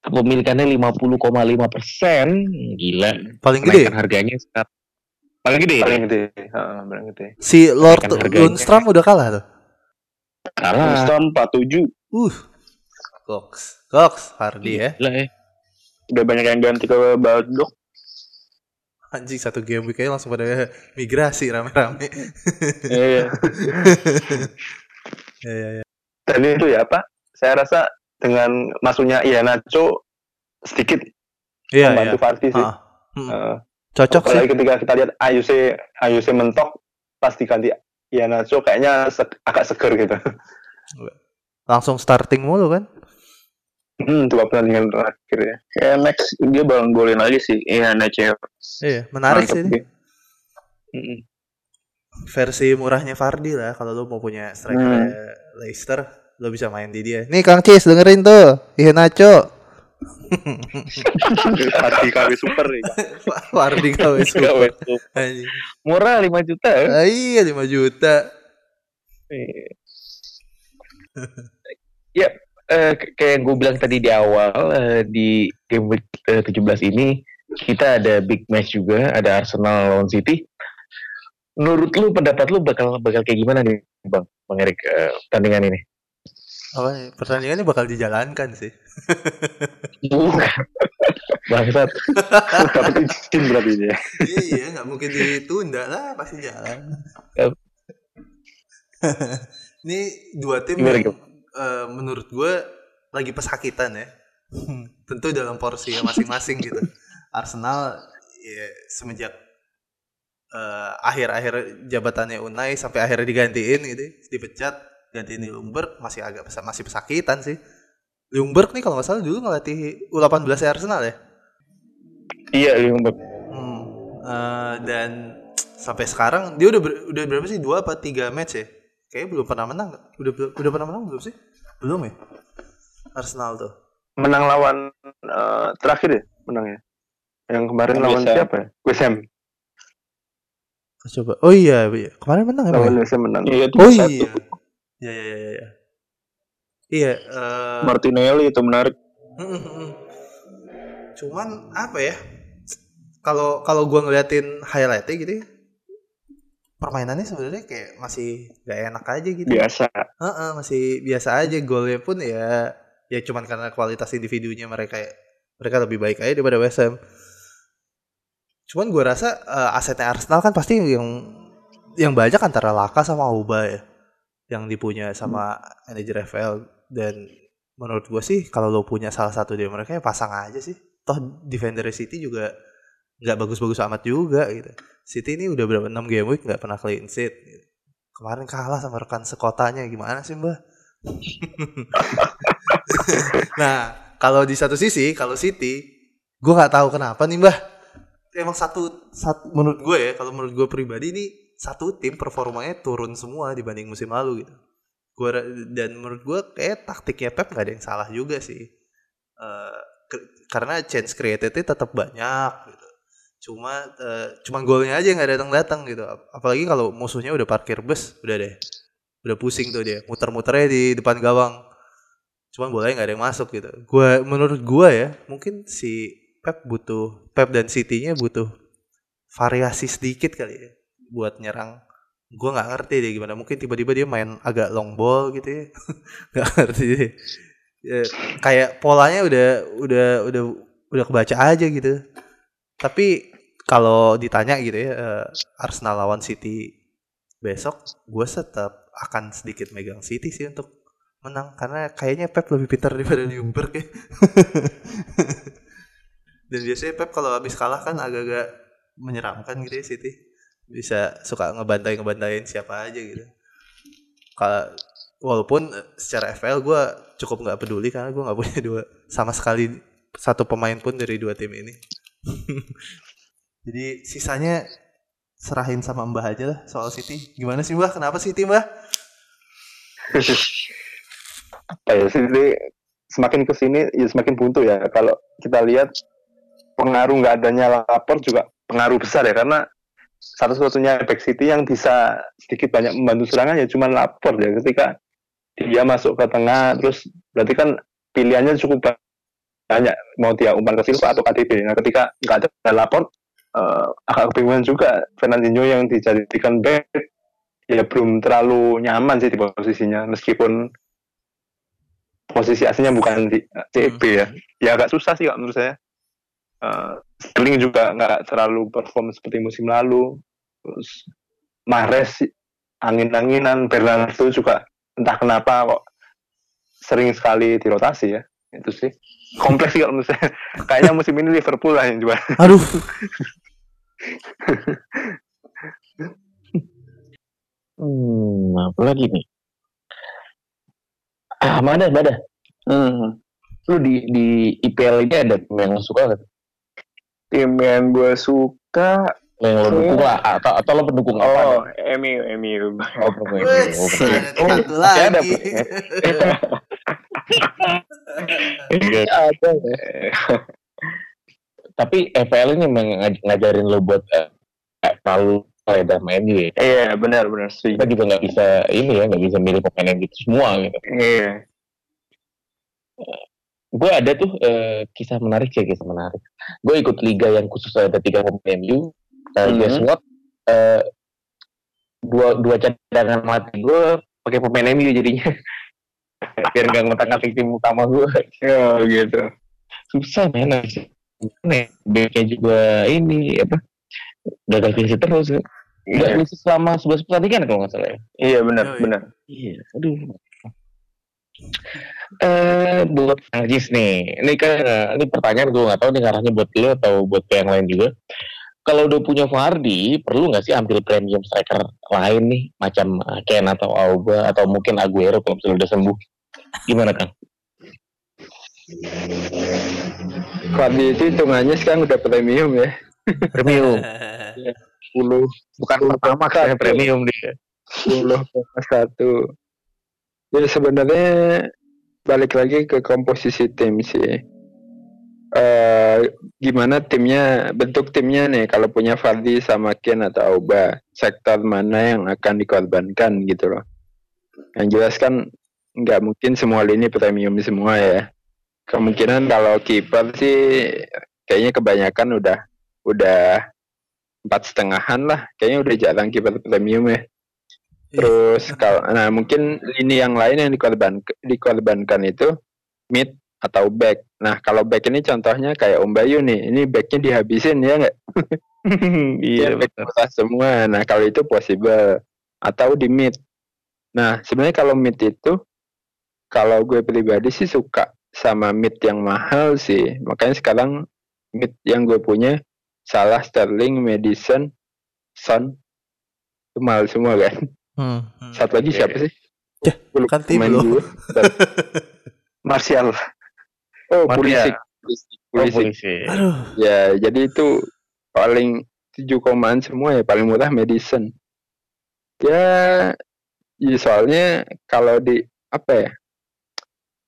Speaker 1: Kepemilikannya 50,5 persen. Gila.
Speaker 5: paling gede.
Speaker 1: Kenaikan harganya sekarang. Paling gede.
Speaker 4: Paling gede. Heeh, paling gede.
Speaker 5: Si Lord. Lundstrom udah kalah tuh.
Speaker 1: Kalah.
Speaker 4: Storm 47
Speaker 5: Uh. Goks. Goks Hardy ya.
Speaker 1: Gila ya.
Speaker 4: udah banyak yang ganti ke Baldock.
Speaker 5: Anjing satu game week langsung pada migrasi rame-rame.
Speaker 4: Iya. (laughs)
Speaker 5: Iya iya iya.
Speaker 4: Dan itu ya Pak, saya rasa dengan masuknya Iheanacho sedikit
Speaker 5: Iya, iya.
Speaker 4: membantu Vardy sih.
Speaker 5: Ah. Hmm.
Speaker 4: Eh,
Speaker 5: Cocok sih.
Speaker 4: ketika kita lihat Ayuse Ayuse mentok pas diganti Iheanacho kayaknya se- agak seger gitu.
Speaker 5: Langsung starting mulu kan?
Speaker 4: Hmm, dua pertandingan terakhir ya.
Speaker 6: Kayak next dia bakal golin lagi sih. Iya, Nacho.
Speaker 5: Iya, menarik sih.
Speaker 4: Mm-mm.
Speaker 5: Versi murahnya Fardi lah kalau lu mau punya striker
Speaker 6: Hmm.
Speaker 5: Leicester, lu bisa main di dia. Nih Kang Cis dengerin tuh. Iya Nacho.
Speaker 4: Vardy KW super nih.
Speaker 5: Fardi (laughs) KW super.
Speaker 6: Murah 5 juta. ya.
Speaker 5: Ah, iya 5 juta. (laughs)
Speaker 6: ya, eh, kayak gue bilang tadi di awal eh, di game week eh, 17 ini kita ada big match juga, ada Arsenal lawan City. Menurut lu pendapat lu bakal bakal kayak gimana nih, Bang? Bang Erik eh, pertandingan ini?
Speaker 5: Apa? Pertandingannya bakal dijalankan sih.
Speaker 6: Bangsat.
Speaker 4: Dapat izin berarti ini ya.
Speaker 5: iya, nggak mungkin ditunda lah, pasti jalan. (laughs) Ini dua tim
Speaker 6: Gimana,
Speaker 5: yang eh, menurut gue lagi pesakitan ya. (laughs) Tentu dalam porsi masing-masing gitu. Arsenal ya, semenjak eh, akhir-akhir jabatannya Unai sampai akhirnya digantiin gitu, dipecat, gantiin di Lumberg masih agak pesa- masih pesakitan sih. Lumberg nih kalau nggak salah dulu ngelatih U18 -nya Arsenal ya.
Speaker 6: Iya, Lumberg.
Speaker 5: Hmm. Eh, dan sampai sekarang dia udah ber- udah berapa sih dua apa tiga match ya? Kayaknya belum pernah menang. nggak? Udah belum- udah pernah menang belum sih? Belum ya? Arsenal tuh.
Speaker 4: Menang lawan eh, terakhir ya menangnya. Yang kemarin
Speaker 1: Lawan
Speaker 4: lawan siapa ya? West Ham.
Speaker 5: Coba. Oh iya, iya. kemarin menang.
Speaker 4: Lawan
Speaker 5: ya?
Speaker 4: West Ham menang.
Speaker 1: Iya,
Speaker 5: Oh
Speaker 1: 3-1.
Speaker 5: iya. Iya iya iya iya. Iya, eh,
Speaker 6: Martinelli itu menarik.
Speaker 5: Cuman apa ya? Kalau kalau gua ngeliatin highlightnya gitu, ya, permainannya sebenarnya kayak masih gak enak aja gitu.
Speaker 4: Biasa.
Speaker 5: Heeh, masih biasa aja golnya pun ya ya cuman karena kualitas individunya mereka mereka lebih baik aja daripada West Ham. Cuman gua rasa eh, asetnya Arsenal kan pasti yang yang banyak antara Laka sama Auba ya yang dipunya sama manajer FL dan menurut gue sih kalau lo punya salah satu dari mereka ya pasang aja sih. Toh defender City juga nggak bagus-bagus amat juga gitu. City ini udah berapa 6 game week nggak pernah clean sheet gitu. kemarin kalah sama rekan sekotanya. Gimana sih mbak (laughs) nah kalau di satu sisi kalau City gue nggak tahu kenapa nih mbah. Emang satu, satu menurut gue ya kalau menurut gue pribadi ini satu tim performanya turun semua dibanding musim lalu gitu. Gua dan menurut gue kayak taktiknya Pep nggak ada yang salah juga sih. Ke- karena chance creatednya tetap banyak gitu. Cuma eh, cuma golnya aja yang nggak datang datang gitu. Ap- apalagi kalau musuhnya udah parkir bus udah deh. Udah pusing tuh dia muter-muternya di depan gawang. Cuman bolanya nggak ada yang masuk gitu. Gua menurut gua ya mungkin si Pep butuh Pep dan City-nya butuh variasi sedikit kali ya buat nyerang. Gue nggak ngerti deh gimana. Mungkin tiba-tiba dia main agak long ball gitu ya. (laughs) Nggak ngerti deh. Ya, kayak polanya udah udah udah udah kebaca aja gitu. Tapi kalau ditanya gitu ya eh, Arsenal lawan City besok gue tetap akan sedikit megang City sih untuk menang. Karena kayaknya Pep lebih pintar daripada Ljungberg ya. (laughs) Dan biasanya Pep kalau habis kalah kan agak-agak menyeramkan gitu ya City bisa suka ngebantai ngebantain siapa aja gitu. Kalau walaupun eh, secara FPL gue cukup nggak peduli karena gue nggak punya (laughs) dua sama sekali satu pemain pun dari dua tim ini. (laughs) Jadi sisanya serahin sama Mbah aja lah soal City. Gimana sih Mbah? Kenapa City Mbah?
Speaker 4: Apa (laughs) ya City semakin ke sini ya semakin buntu ya. Kalau kita lihat pengaruh nggak adanya lapor juga pengaruh besar ya karena satu-satunya back City yang bisa sedikit banyak membantu serangan ya cuma lapor ya. Ketika dia masuk ke tengah terus berarti kan pilihannya cukup banyak. Mau dia umpan ke Silva atau KDB. Nah ketika nggak ada lapor eh, agak kebingungan juga. Fernandinho yang dijadikan back ya belum terlalu nyaman sih di posisinya. Meskipun posisi aslinya bukan di CB ya. Ya agak susah sih menurut saya Eh, Sterling juga nggak terlalu perform seperti musim lalu terus Mahrez angin-anginan Bernardo juga entah kenapa kok sering sekali dirotasi ya itu sih kompleks sih kalau menurut saya (laughs) kayaknya musim ini Liverpool lah yang juara
Speaker 5: Aduh. (laughs)
Speaker 1: Hmm, apa lagi nih? Ah, mana, mana?
Speaker 4: hmm.
Speaker 1: Lu di di IPL ini ada yang suka nggak?
Speaker 2: Tim yang gue suka
Speaker 1: Yang lo dukung lah, atau atau lo pendukung apa?
Speaker 2: oh? MU MU.
Speaker 1: Oh, pendukung MU. Oh,
Speaker 5: ada
Speaker 1: oh,
Speaker 5: satu
Speaker 1: ada. Iya.
Speaker 6: ada.
Speaker 1: Tapi FPL ini ngajarin lo buat eh, terlalu dan main ya.
Speaker 4: iya benar benar sih
Speaker 1: Kita juga nggak bisa ini ya, nggak bisa milih pemain yang gitu semua gitu.
Speaker 4: iya
Speaker 1: gue ada tuh eh, kisah menarik sih kisah menarik gue ikut liga yang khusus ada tiga pemain MU uh,
Speaker 4: Mhm.
Speaker 1: gue squad eh, dua dua cadangan mati gue pakai pemain MU jadinya (laughs) biar nggak ngotak ngatik tim utama gue
Speaker 4: ya (laughs) gitu
Speaker 1: susah men backnya juga ini apa gagal sheet terus ya. nggak
Speaker 4: iya
Speaker 1: clean sheet selama 11 pertandingan kalau nggak salah ya
Speaker 4: iya benar
Speaker 5: Oh, iya.
Speaker 4: benar
Speaker 1: Iya, aduh. Eh, buat Najis nih, ini kan eh, ini pertanyaan gue nggak tahu nih arahnya buat lo atau buat yang lain juga. Kalau udah punya Fardi, perlu nggak sih ambil premium striker lain nih, macam eh, Ken atau Auba atau mungkin Aguero kalau misalnya udah sembuh? Gimana kan?
Speaker 6: Fardi itu hitungannya sekarang udah premium ya.
Speaker 1: Premium, 10 bukan pertama kan
Speaker 6: Satu.
Speaker 1: premium dia.
Speaker 6: 10,1 ya sebenarnya balik lagi ke komposisi tim sih. Eh gimana timnya bentuk timnya nih kalau punya Fardi sama Ken atau Auba sektor mana yang akan dikorbankan gitu loh. Yang jelas kan nggak mungkin semua lini premium semua ya. Kemungkinan kalau kiper sih kayaknya kebanyakan udah udah empat setengahan lah. Kayaknya udah jarang kiper premium ya Terus kalau nah mungkin lini yang lain yang dikorban dikorbankan itu mid atau back. Nah kalau back ini contohnya kayak Om Bayu nih, ini backnya dihabisin ya nggak? (laughs)
Speaker 1: Iya,
Speaker 6: back murah semua. Nah kalau itu possible atau di mid. Nah sebenarnya kalau mid itu kalau gue pribadi sih suka sama mid yang mahal sih. Makanya sekarang mid yang gue punya salah Sterling, Madison, Son itu mahal semua kan.
Speaker 5: Hmm.
Speaker 6: Satu lagi siapa sih? Lupa
Speaker 5: kan tim
Speaker 6: gue. (laughs)
Speaker 4: Martial
Speaker 6: Oh,
Speaker 1: Martial.
Speaker 6: Pulisic. Pulisic.
Speaker 1: Oh,
Speaker 6: Pulisic.
Speaker 1: polisi.
Speaker 5: Aduh.
Speaker 6: Ya, jadi itu paling tujuh komaan semua ya paling murah Madison. Ya, ya soalnya kalau di apa ya?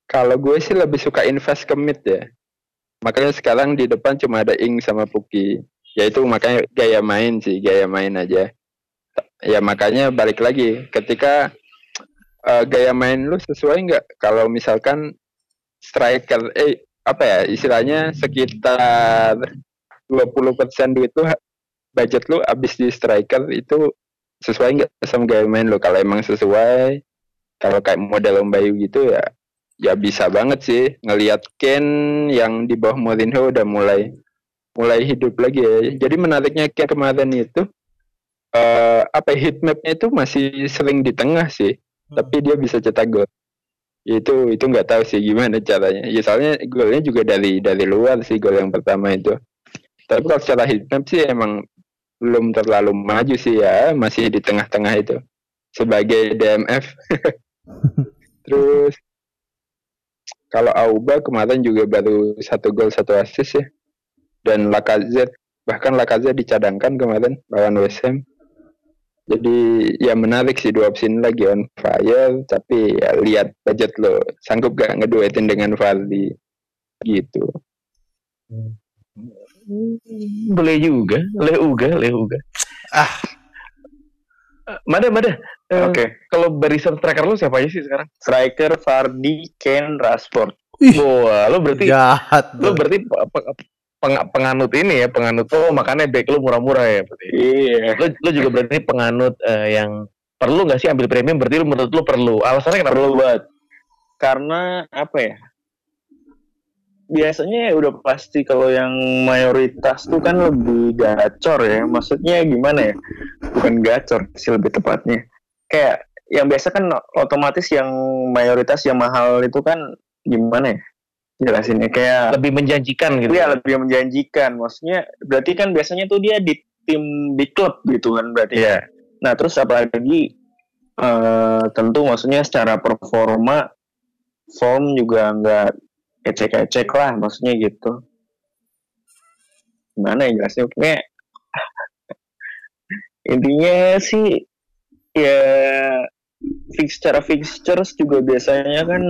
Speaker 6: Kalau gue sih lebih suka invest ke mid ya. Makanya sekarang di depan cuma ada Ing sama Puki. Ya itu makanya gaya main sih, gaya main aja. Ya makanya balik lagi ketika eh, gaya main lu sesuai nggak? Kalau misalkan striker eh apa ya istilahnya sekitar 20% duit lu budget lu habis di striker itu sesuai nggak sama gaya main lu kalau emang sesuai kalau kayak model Om Bayu gitu ya ya bisa banget sih ngelihat Ken yang di bawah Mourinho udah mulai mulai hidup lagi ya jadi menariknya Ken kemarin itu eh apa ya, heat mapnya itu masih sering di tengah sih tapi dia bisa cetak gol. Itu itu nggak tahu sih gimana caranya. Ya soalnya golnya juga dari dari luar sih gol yang pertama itu. Tapi kalau secara hitmap sih emang belum terlalu maju sih ya masih di tengah-tengah itu. Sebagai DMF (laughs) terus kalau Auba kemarin juga baru satu gol satu assist ya. Dan Lacazette bahkan Lacazette dicadangkan kemarin lawan West Ham jadi ya menarik sih dua opsi ini lagi on fire tapi ya lihat budget lo sanggup gak ngeduetin dengan Vardy gitu
Speaker 1: Boleh juga, boleh juga, boleh juga.
Speaker 5: Ah.
Speaker 1: Mada, Mada. Eh,
Speaker 2: Oke.
Speaker 1: Kalau barisan striker lu siapa aja sih sekarang?
Speaker 2: Striker Fardi, Ken, Rashford.
Speaker 1: Wah, lu berarti
Speaker 5: jahat. tuh.
Speaker 1: berarti peng- penganut ini ya, penganut oh makanya back lu murah-murah ya berarti.
Speaker 2: Iya.
Speaker 1: Lu, lu juga berarti penganut eh, yang perlu nggak sih ambil premium? Berarti lu menurut lu perlu. Alasannya kenapa?
Speaker 2: Perlu banget. Karena apa ya? Biasanya ya udah pasti kalau yang mayoritas tuh kan lebih gacor ya. Maksudnya gimana ya? Bukan gacor sih lebih tepatnya. Kayak yang biasa kan otomatis yang mayoritas yang mahal itu kan gimana ya jelasinnya kayak
Speaker 1: Lebih menjanjikan gitu.
Speaker 2: Iya lebih menjanjikan. Maksudnya berarti kan biasanya tuh dia di tim di klub gitu kan berarti.
Speaker 1: Iya.
Speaker 2: Nah terus apalagi eh tentu maksudnya secara performa form juga nggak ecek-ecek lah maksudnya gitu. Gimana ya jelasnya? Pokoknya (laughs) intinya sih ya fix secara fixtures juga biasanya kan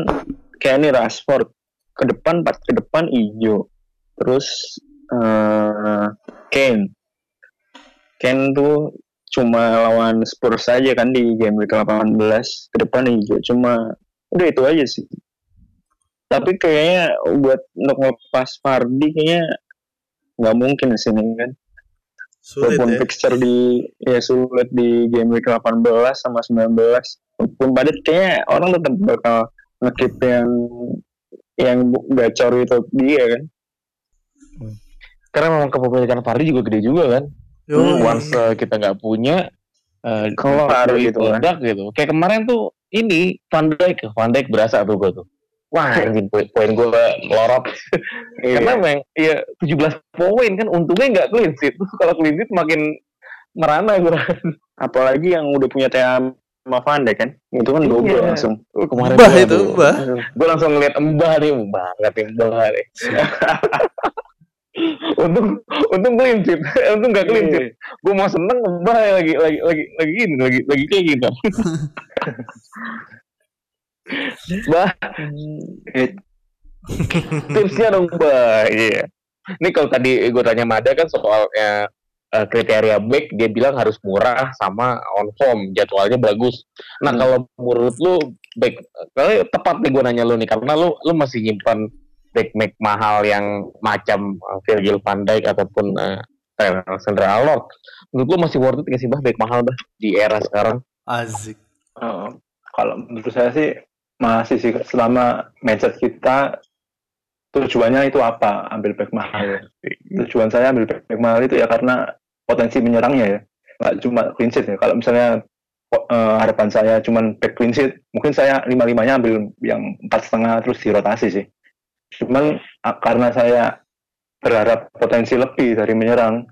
Speaker 2: kayak ini Rashford ke depan empat ke depan hijau. Terus eh Kane. Kane tuh cuma lawan Spurs saja kan di game week 18 ke depan hijau cuma udah itu aja sih. Tapi kayaknya buat untuk ngelepas Fardi kayaknya nggak mungkin di sini kan.
Speaker 5: Sulit
Speaker 2: walaupun
Speaker 5: ya.
Speaker 2: fixture di ya sulit di game week 18 sama 19 walaupun padat kayaknya orang tetap bakal ngekip yang yang gacor itu dia kan
Speaker 1: Karena memang kepemilikan Fardi juga gede juga kan.
Speaker 5: Yoi.
Speaker 1: Once uh, kita nggak punya uh, itu
Speaker 2: gitu kan.
Speaker 1: meledak gitu. Kayak kemarin tuh ini Van Dijk, Van Dijk berasa tuh gue tuh. Wah, (laughs) anjing poin, poin gue melorot. Karena memang ya 17 poin kan untungnya nggak clean sheet. (laughs) Kalau clean sheet makin merana gue.
Speaker 2: apalagi yang udah punya TA sama Van Dijk kan itu kan double
Speaker 1: Iya.
Speaker 2: langsung
Speaker 1: Kemarin
Speaker 5: Mbah itu, mbah.
Speaker 1: Gue langsung ngeliat Mbah nih, banget nih Mbah nih. (laughs) untung untung sheet, (laughs) untung gak clean sheet. Gue mau seneng Mbah lagi lagi lagi lagi gini, lagi lagi kayak gini. (laughs) Mbah, eh, tipsnya dong Mbah. Iya. Ini kalau tadi gue tanya Mada kan soalnya eh, kriteria back dia bilang harus murah sama on form jadwalnya bagus. Nah
Speaker 2: Hmm.
Speaker 1: kalau menurut lu back kalau tepat nih gue nanya lu nih karena lu lu masih nyimpan back back mahal yang macam eh, Virgil van Dijk ataupun uh, Alexander Arnold. Menurut lu masih worth it nggak sih bah back mahal bah di era sekarang?
Speaker 5: Azik.
Speaker 4: Eh, kalau menurut saya sih masih sih selama mindset kita tujuannya itu apa ambil back mahal ya. (laughs) tujuan saya ambil back, back mahal itu ya karena potensi menyerangnya ya. Nggak cuma clean sheet ya. Kalau misalnya eh, harapan saya cuma back clean sheet mungkin saya lima limanya ambil yang empat setengah terus dirotasi sih. Cuman ah, karena saya berharap potensi lebih dari menyerang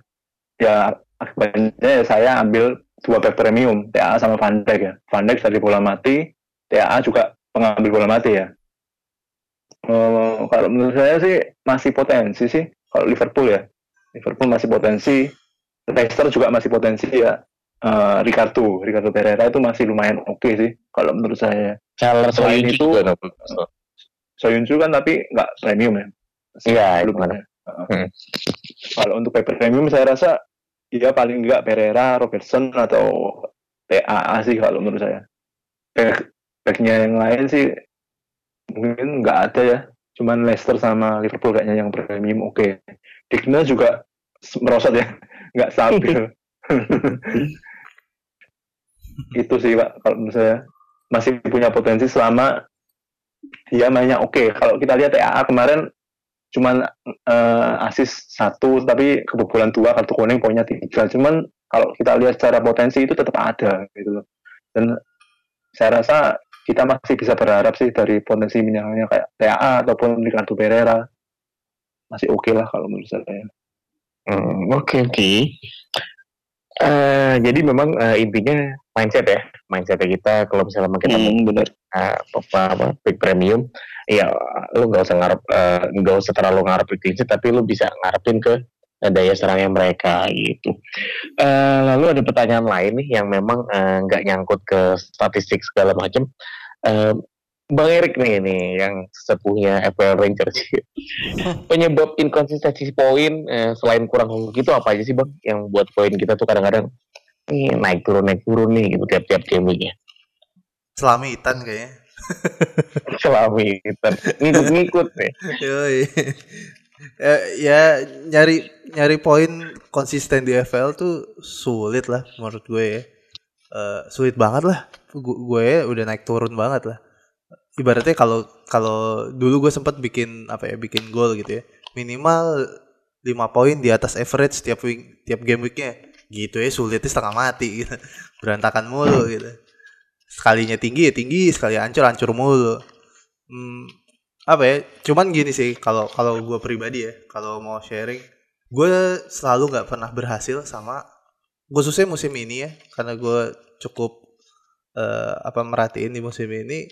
Speaker 4: ya akibatnya ya saya ambil dua back premium TA sama Van Dijk ya. Van Dijk dari bola mati TA juga pengambil bola mati ya. Eh, kalau menurut saya sih masih potensi sih. Kalau Liverpool ya. Liverpool masih potensi Leicester juga masih potensi ya Eh, Ricardo Ricardo Pereira itu masih lumayan oke sih kalau menurut saya
Speaker 1: Charles
Speaker 4: Selain
Speaker 1: Soyuncu
Speaker 4: itu-
Speaker 1: juga.
Speaker 4: Soyuncu kan tapi nggak premium ya
Speaker 1: Iya,
Speaker 4: belum ada. Heeh.
Speaker 1: Hmm.
Speaker 4: Kalau untuk paper premium saya rasa ya paling nggak Pereira, Robertson atau TAA sih kalau menurut saya. Back, backnya yang lain sih mungkin nggak ada ya. Cuman Leicester sama Liverpool kayaknya yang premium oke. Digna juga merosot ya, nggak stabil. (laughs) Itu sih pak kalau menurut saya. Masih punya potensi selama dia mainnya oke. Kalau kita lihat TAA kemarin cuman eh, asis satu tapi kebobolan dua kartu kuning poinnya tiga. Cuman kalau kita lihat secara potensi itu tetap ada gitu loh. Dan saya rasa kita masih bisa berharap sih dari potensi menyerangnya kayak TAA ataupun Ricardo Pereira. Masih oke lah kalau menurut saya
Speaker 1: Hmm, Oke oke. Eh, jadi memang eh, intinya mindset ya, mindset kita kalau misalnya kita mau
Speaker 2: Hmm, bener.
Speaker 1: eh, apa apa big premium, ya lu nggak usah ngarep nggak usah terlalu ngarep clean sheet, tapi lu bisa ngarepin ke daya serangnya mereka gitu. Eh, lalu ada pertanyaan lain nih yang memang nggak nyangkut ke statistik segala macam. Eh, Bang Erik nih nih yang sepuhnya FPL Rangers. (laughs) Penyebab inkonsistensi poin eh, selain kurang hoki itu apa aja sih Bang yang buat poin kita tuh kadang-kadang nih naik turun naik turun nih gitu tiap-tiap game weeknya.
Speaker 5: Selamitan kayaknya. (laughs)
Speaker 1: Selami kita ngikut-ngikut nih.
Speaker 5: Yoi. Eh, ya nyari nyari poin konsisten di FL tuh sulit lah menurut gue ya. Eh, sulit banget lah. Gu- Gue udah naik turun banget lah. Ibaratnya kalau kalau dulu gue sempat bikin apa ya bikin gol gitu ya minimal 5 poin di atas average tiap week, tiap game weeknya. Gitu ya sulitnya setengah mati gitu. (laughs) Berantakan mulu gitu. Sekalinya tinggi ya tinggi sekali hancur hancur mulu. Hmm, apa ya cuman gini sih kalau kalau gue pribadi ya kalau mau sharing gue selalu nggak pernah berhasil sama khususnya musim ini ya karena gue cukup eh, apa merhatiin di musim ini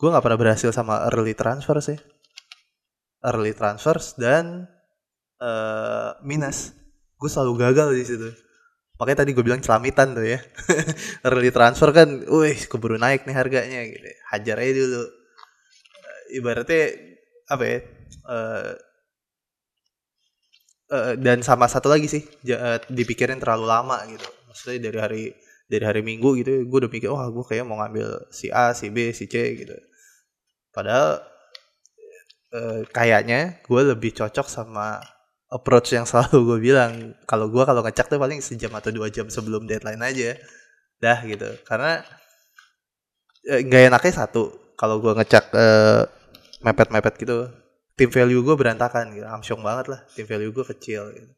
Speaker 5: gue nggak pernah berhasil sama early transfer sih. Early transfers dan eh minus. Gue selalu gagal di situ. Makanya tadi gue bilang celamitan tuh ya. (laughs) Early transfer kan wih keburu naik nih harganya gitu. Hajar aja dulu. Eh, ibaratnya apa ya eh eh, dan sama satu lagi sih eh, dipikirin terlalu lama gitu. Maksudnya dari hari dari hari minggu gitu gue udah mikir wah gue kayak mau ngambil si A si B si C gitu padahal eh, kayaknya gue lebih cocok sama approach yang selalu gue bilang. Kalau gue kalau ngecek tuh paling sejam atau dua jam sebelum deadline aja. Dah gitu. Karena eh, nggak enaknya satu kalau gue ngecek eh, mepet-mepet gitu tim value gue berantakan gitu. Amsyong banget lah tim value gue kecil gitu.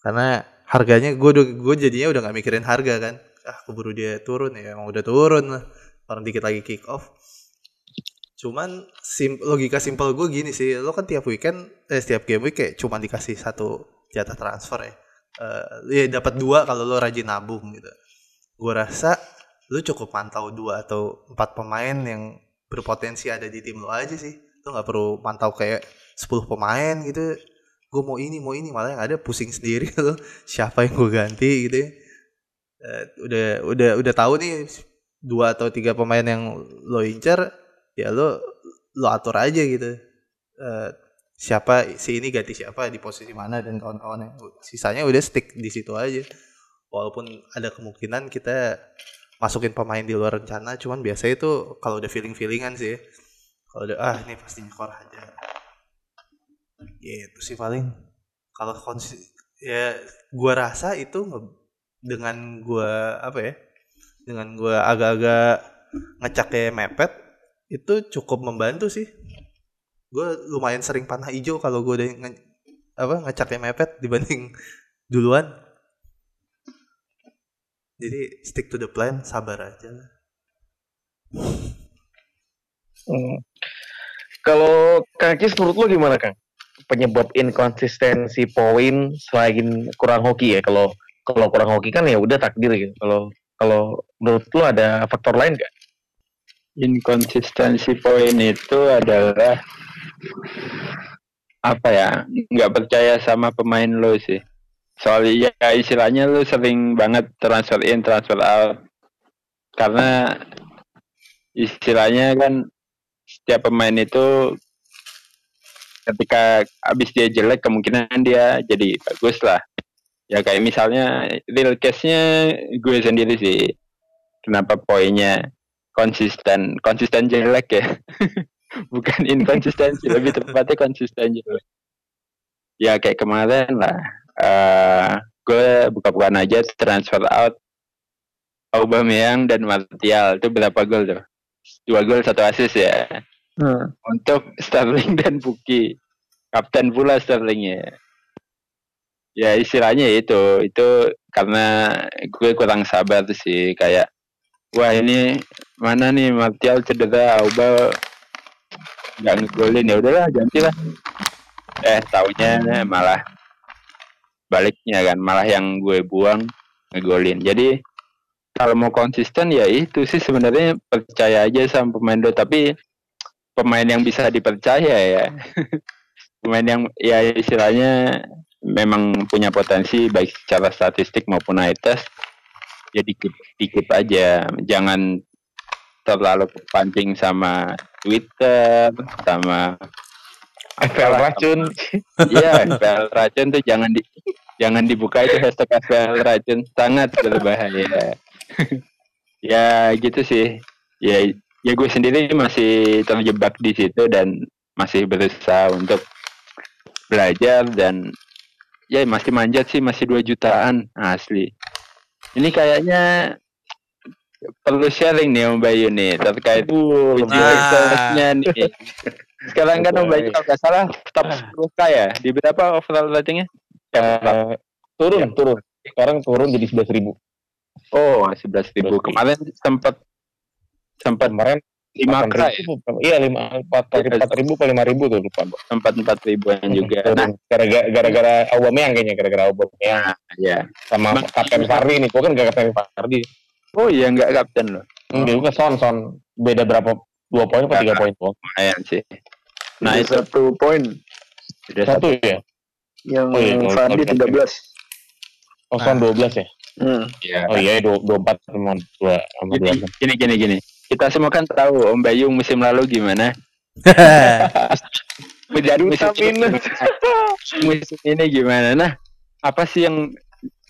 Speaker 5: Karena harganya gue gue jadinya udah nggak mikirin harga kan. Ah keburu dia turun ya emang udah turun lah. Orang dikit lagi kick off cuman sim logika simpel gue gini sih. Lo kan tiap weekend eh setiap game week kayak cuma dikasih satu jatah transfer ya. Eh, ya dapat dua kalau lo rajin nabung gitu. Gue rasa lo cukup pantau dua atau empat pemain yang berpotensi ada di tim lo aja sih. Lo nggak perlu pantau kayak 10 pemain gitu. Gue mau ini mau ini malah yang ada pusing sendiri (laughs) lo. Siapa yang gue ganti gitu ya. Eh, udah udah udah tahu nih dua atau tiga pemain yang lo incer ya lo lo atur aja gitu. Eh, siapa si ini ganti siapa di posisi mana dan kawan-kawannya. Sisanya udah stick di situ aja. Walaupun ada kemungkinan kita masukin pemain di luar rencana cuman biasanya itu kalau udah feeling feelingan sih ya. kalau udah ah ini pasti nyekor aja. Gitu sih paling. Kalau konsi ya gua rasa itu dengan gua apa ya dengan gua agak-agak ngecek kayak mepet itu cukup membantu sih gue lumayan sering panah hijau kalau gue udah nge- apa ngeceknya mepet dibanding (laughs) duluan jadi stick to the plan sabar aja
Speaker 1: Hmm. Kalau Cis menurut lo gimana Kang? Penyebab inkonsistensi poin selain kurang hoki ya. Kalau kalau kurang hoki kan ya udah takdir gitu. Kalau kalau menurut lo ada faktor lain nggak?
Speaker 6: Inkonsistensi poin itu adalah apa ya? Nggak percaya sama pemain lo sih. Soalnya ya istilahnya lo sering banget transfer in transfer out. Karena istilahnya kan setiap pemain itu ketika habis dia jelek kemungkinan dia jadi bagus lah. Ya kayak misalnya real case-nya gue sendiri sih. Kenapa poinnya konsisten. Konsisten jelek ya. (laughs) Bukan inkonsistensi (laughs) lebih tepatnya konsisten jelek. Ya kayak kemarin lah. Eh gue buka-bukaan aja transfer out Aubameyang dan Martial. Itu berapa gol tuh? Dua gol satu assist ya. Untuk Sterling dan Buki. Kapten pula Sterlingnya ya. Istilahnya itu. Itu karena gue kurang sabar sih. Kayak wah ini mana nih? Martial cedera Auba nggak ngegolin. Ya udahlah gantilah. Eh taunya malah baliknya kan malah yang gue buang ngegolin. Jadi kalau mau konsisten ya itu sih sebenarnya percaya aja sama pemain do tapi pemain yang bisa dipercaya ya. (laughs) Pemain yang ya istilahnya memang punya potensi baik secara statistik maupun eye test ya dikit dikit aja jangan terlalu kepancing sama Twitter sama
Speaker 1: FPL racun.
Speaker 6: Iya, FPL racun tuh jangan di jangan dibuka itu hashtag FPL racun sangat berbahaya. ya gitu sih. Ya ya gue sendiri masih terjebak di situ dan masih berusaha untuk belajar dan ya masih manjat sih masih 2 jutaan asli. Ini kayaknya perlu sharing nih Om Bayu nih terkait
Speaker 1: Uh,
Speaker 6: uji
Speaker 5: Nah.
Speaker 6: nih. Sekarang kan Om Bayu kalau nggak salah top 10 ya. Di berapa overall ratingnya?
Speaker 1: eh, turun, turun. Sekarang turun jadi 11 ribu.
Speaker 6: Oh, 11 ribu. Kemarin sempat sempat
Speaker 1: kemarin
Speaker 6: lima k ya?
Speaker 1: ribu, iya lima empat empat ribu atau lima ribu tuh lupa gua.
Speaker 6: sempat empat ribuan juga. nah
Speaker 1: gara-gara gara-gara Aubameyang kayaknya gara-gara Aubameyang
Speaker 6: ya
Speaker 1: sama
Speaker 6: Bang-
Speaker 1: Kapten Fardi nih. Gua kan gak Kapten Fardi.
Speaker 6: Oh iya nggak kapten loh
Speaker 1: Enggak juga Son Son. Beda berapa dua poin apa tiga poin doang?
Speaker 6: Lumayan sih. Nah itu
Speaker 9: satu poin.
Speaker 6: Satu
Speaker 1: satu. ya?
Speaker 9: Yang
Speaker 1: Oh iya,
Speaker 9: Fardi
Speaker 1: kalau-
Speaker 9: 13.
Speaker 1: oh Son dua belas ya?
Speaker 9: Hmm.
Speaker 6: ya
Speaker 1: oh iya dua dua empat sama dua sama dua
Speaker 6: gini gini gini kita semua kan tahu Om Bayu musim lalu gimana. (laughs) Musim,
Speaker 1: Duta minus. (laughs)
Speaker 6: musim ini gimana. Nah apa sih yang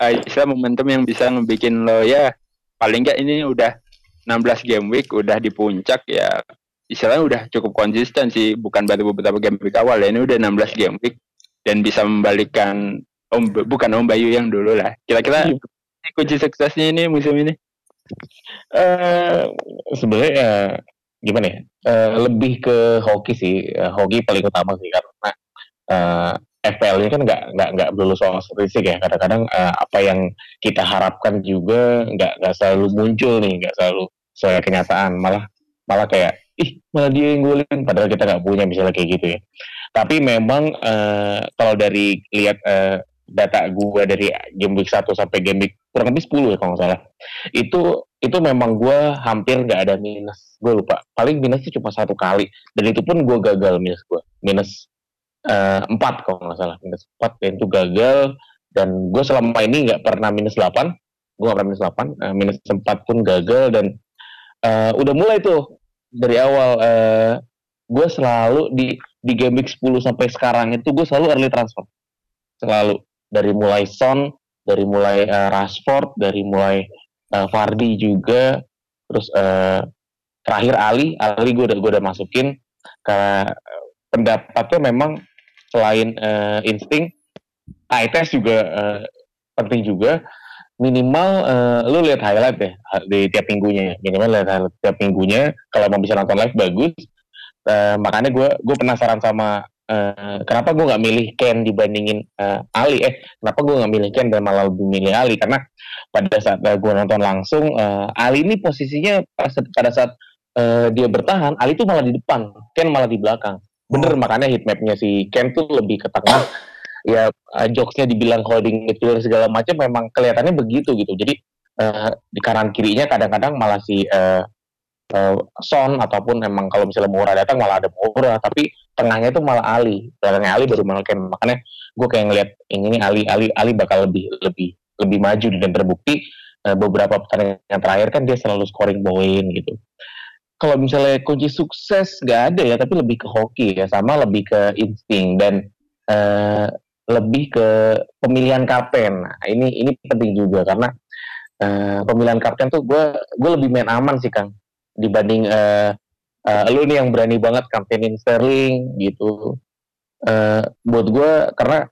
Speaker 6: uh, istilah momentum yang bisa ngebikin lo ya? Paling nggak ini udah 16 game week udah di puncak ya. Istilahnya udah cukup konsisten sih bukan baru beberapa game week awal ya. Ini udah 16 game week dan bisa membalikan Om bukan Om Bayu yang dulu lah. Kira-kira kunci suksesnya ini musim ini
Speaker 1: eh sebenarnya eh, gimana ya? Eh, lebih ke hoki sih. Eh, hoki paling utama sih karena eh FPL ini kan nggak nggak nggak melulu soal statistik ya. Kadang-kadang eh, apa yang kita harapkan juga nggak nggak selalu muncul nih, nggak selalu sesuai kenyataan. Malah malah kayak ih malah dia yang golin padahal kita nggak punya misalnya kayak gitu ya. Tapi memang eh, kalau dari lihat eh, data gua dari game week 1 sampai game week kurang lebih 10 ya kalau nggak salah. Itu itu memang gue hampir nggak ada minus. Gue lupa. Paling minus itu cuma satu kali. Dan itu pun gue gagal minus gue minus eh, empat kalau nggak salah. Minus empat dan itu gagal. Dan gue selama ini nggak pernah minus delapan. Gue nggak pernah minus delapan. Eh, minus empat pun gagal. Dan eh, udah mulai tuh dari awal eh, gue selalu di di game week 10 sampai sekarang itu gue selalu early transfer. Selalu. Dari mulai Son dari mulai eh, Rashford dari mulai eh, Fardi juga. Terus eh, terakhir Ali. Ali gue udah gue udah masukin. Karena pendapatnya memang selain eh, insting eye test juga eh, penting juga. Minimal eh, lu lihat highlight deh di tiap minggunya ya. minimal lihat highlight tiap minggunya. Kalau mau bisa nonton live bagus. Eh, makanya gue gue penasaran sama eh, kenapa gue nggak milih Ken dibandingin eh, Ali? Eh kenapa gue nggak milih Ken dan malah lebih milih Ali? Karena pada saat gue nonton langsung eh, Ali ini posisinya pada saat eh, dia bertahan Ali tuh malah di depan Ken malah di belakang. Bener makanya heatmapnya si Ken tuh lebih ke tengah ya eh, jokesnya dibilang holding midfielder segala macam memang kelihatannya begitu gitu. Jadi eh, di kanan kirinya kadang-kadang malah si eh, eh, Son ataupun emang kalau misalnya Moura datang malah ada Moura tapi tengahnya itu malah Ali. Belakangnya Ali baru malah makanya gue kayak ngeliat ini nih Ali Ali Ali bakal lebih lebih lebih maju dan terbukti eh, beberapa pertandingan terakhir kan dia selalu scoring poin gitu. Kalau misalnya kunci sukses nggak ada ya tapi lebih ke hoki ya sama lebih ke insting dan eh, lebih ke pemilihan kapten. Nah, ini ini penting juga karena eh, pemilihan kapten tuh gue gue lebih main aman sih kang dibanding eh eh, lu nih yang berani banget kaptenin Sterling gitu. Eh buat gue karena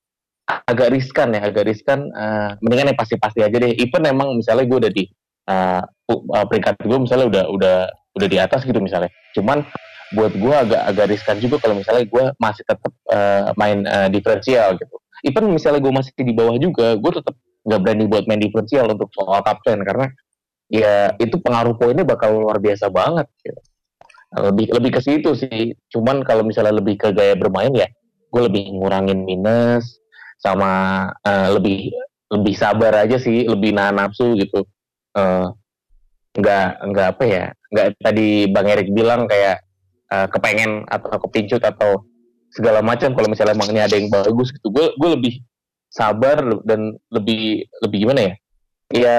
Speaker 1: agak riskan ya agak riskan eh, mendingan yang pasti-pasti aja deh. Even emang misalnya gue udah di eh, peringkat gue misalnya udah udah udah di atas gitu misalnya. Cuman buat gue agak agak riskan juga kalau misalnya gue masih tetap eh, main eh, diferensial gitu. Even misalnya gue masih di bawah juga gue tetap nggak berani buat main diferensial untuk soal kapten karena ya itu pengaruh poinnya bakal luar biasa banget gitu. lebih lebih ke situ sih. Cuman kalau misalnya lebih ke gaya bermain ya gue lebih ngurangin minus sama eh, lebih lebih sabar aja sih lebih nahan nafsu gitu. Eh, nggak nggak apa ya nggak tadi bang Erik bilang kayak eh, kepengen atau kepincut atau segala macam kalau misalnya emang ini ada yang bagus gitu. Gue gue lebih sabar dan lebih lebih gimana ya? Ya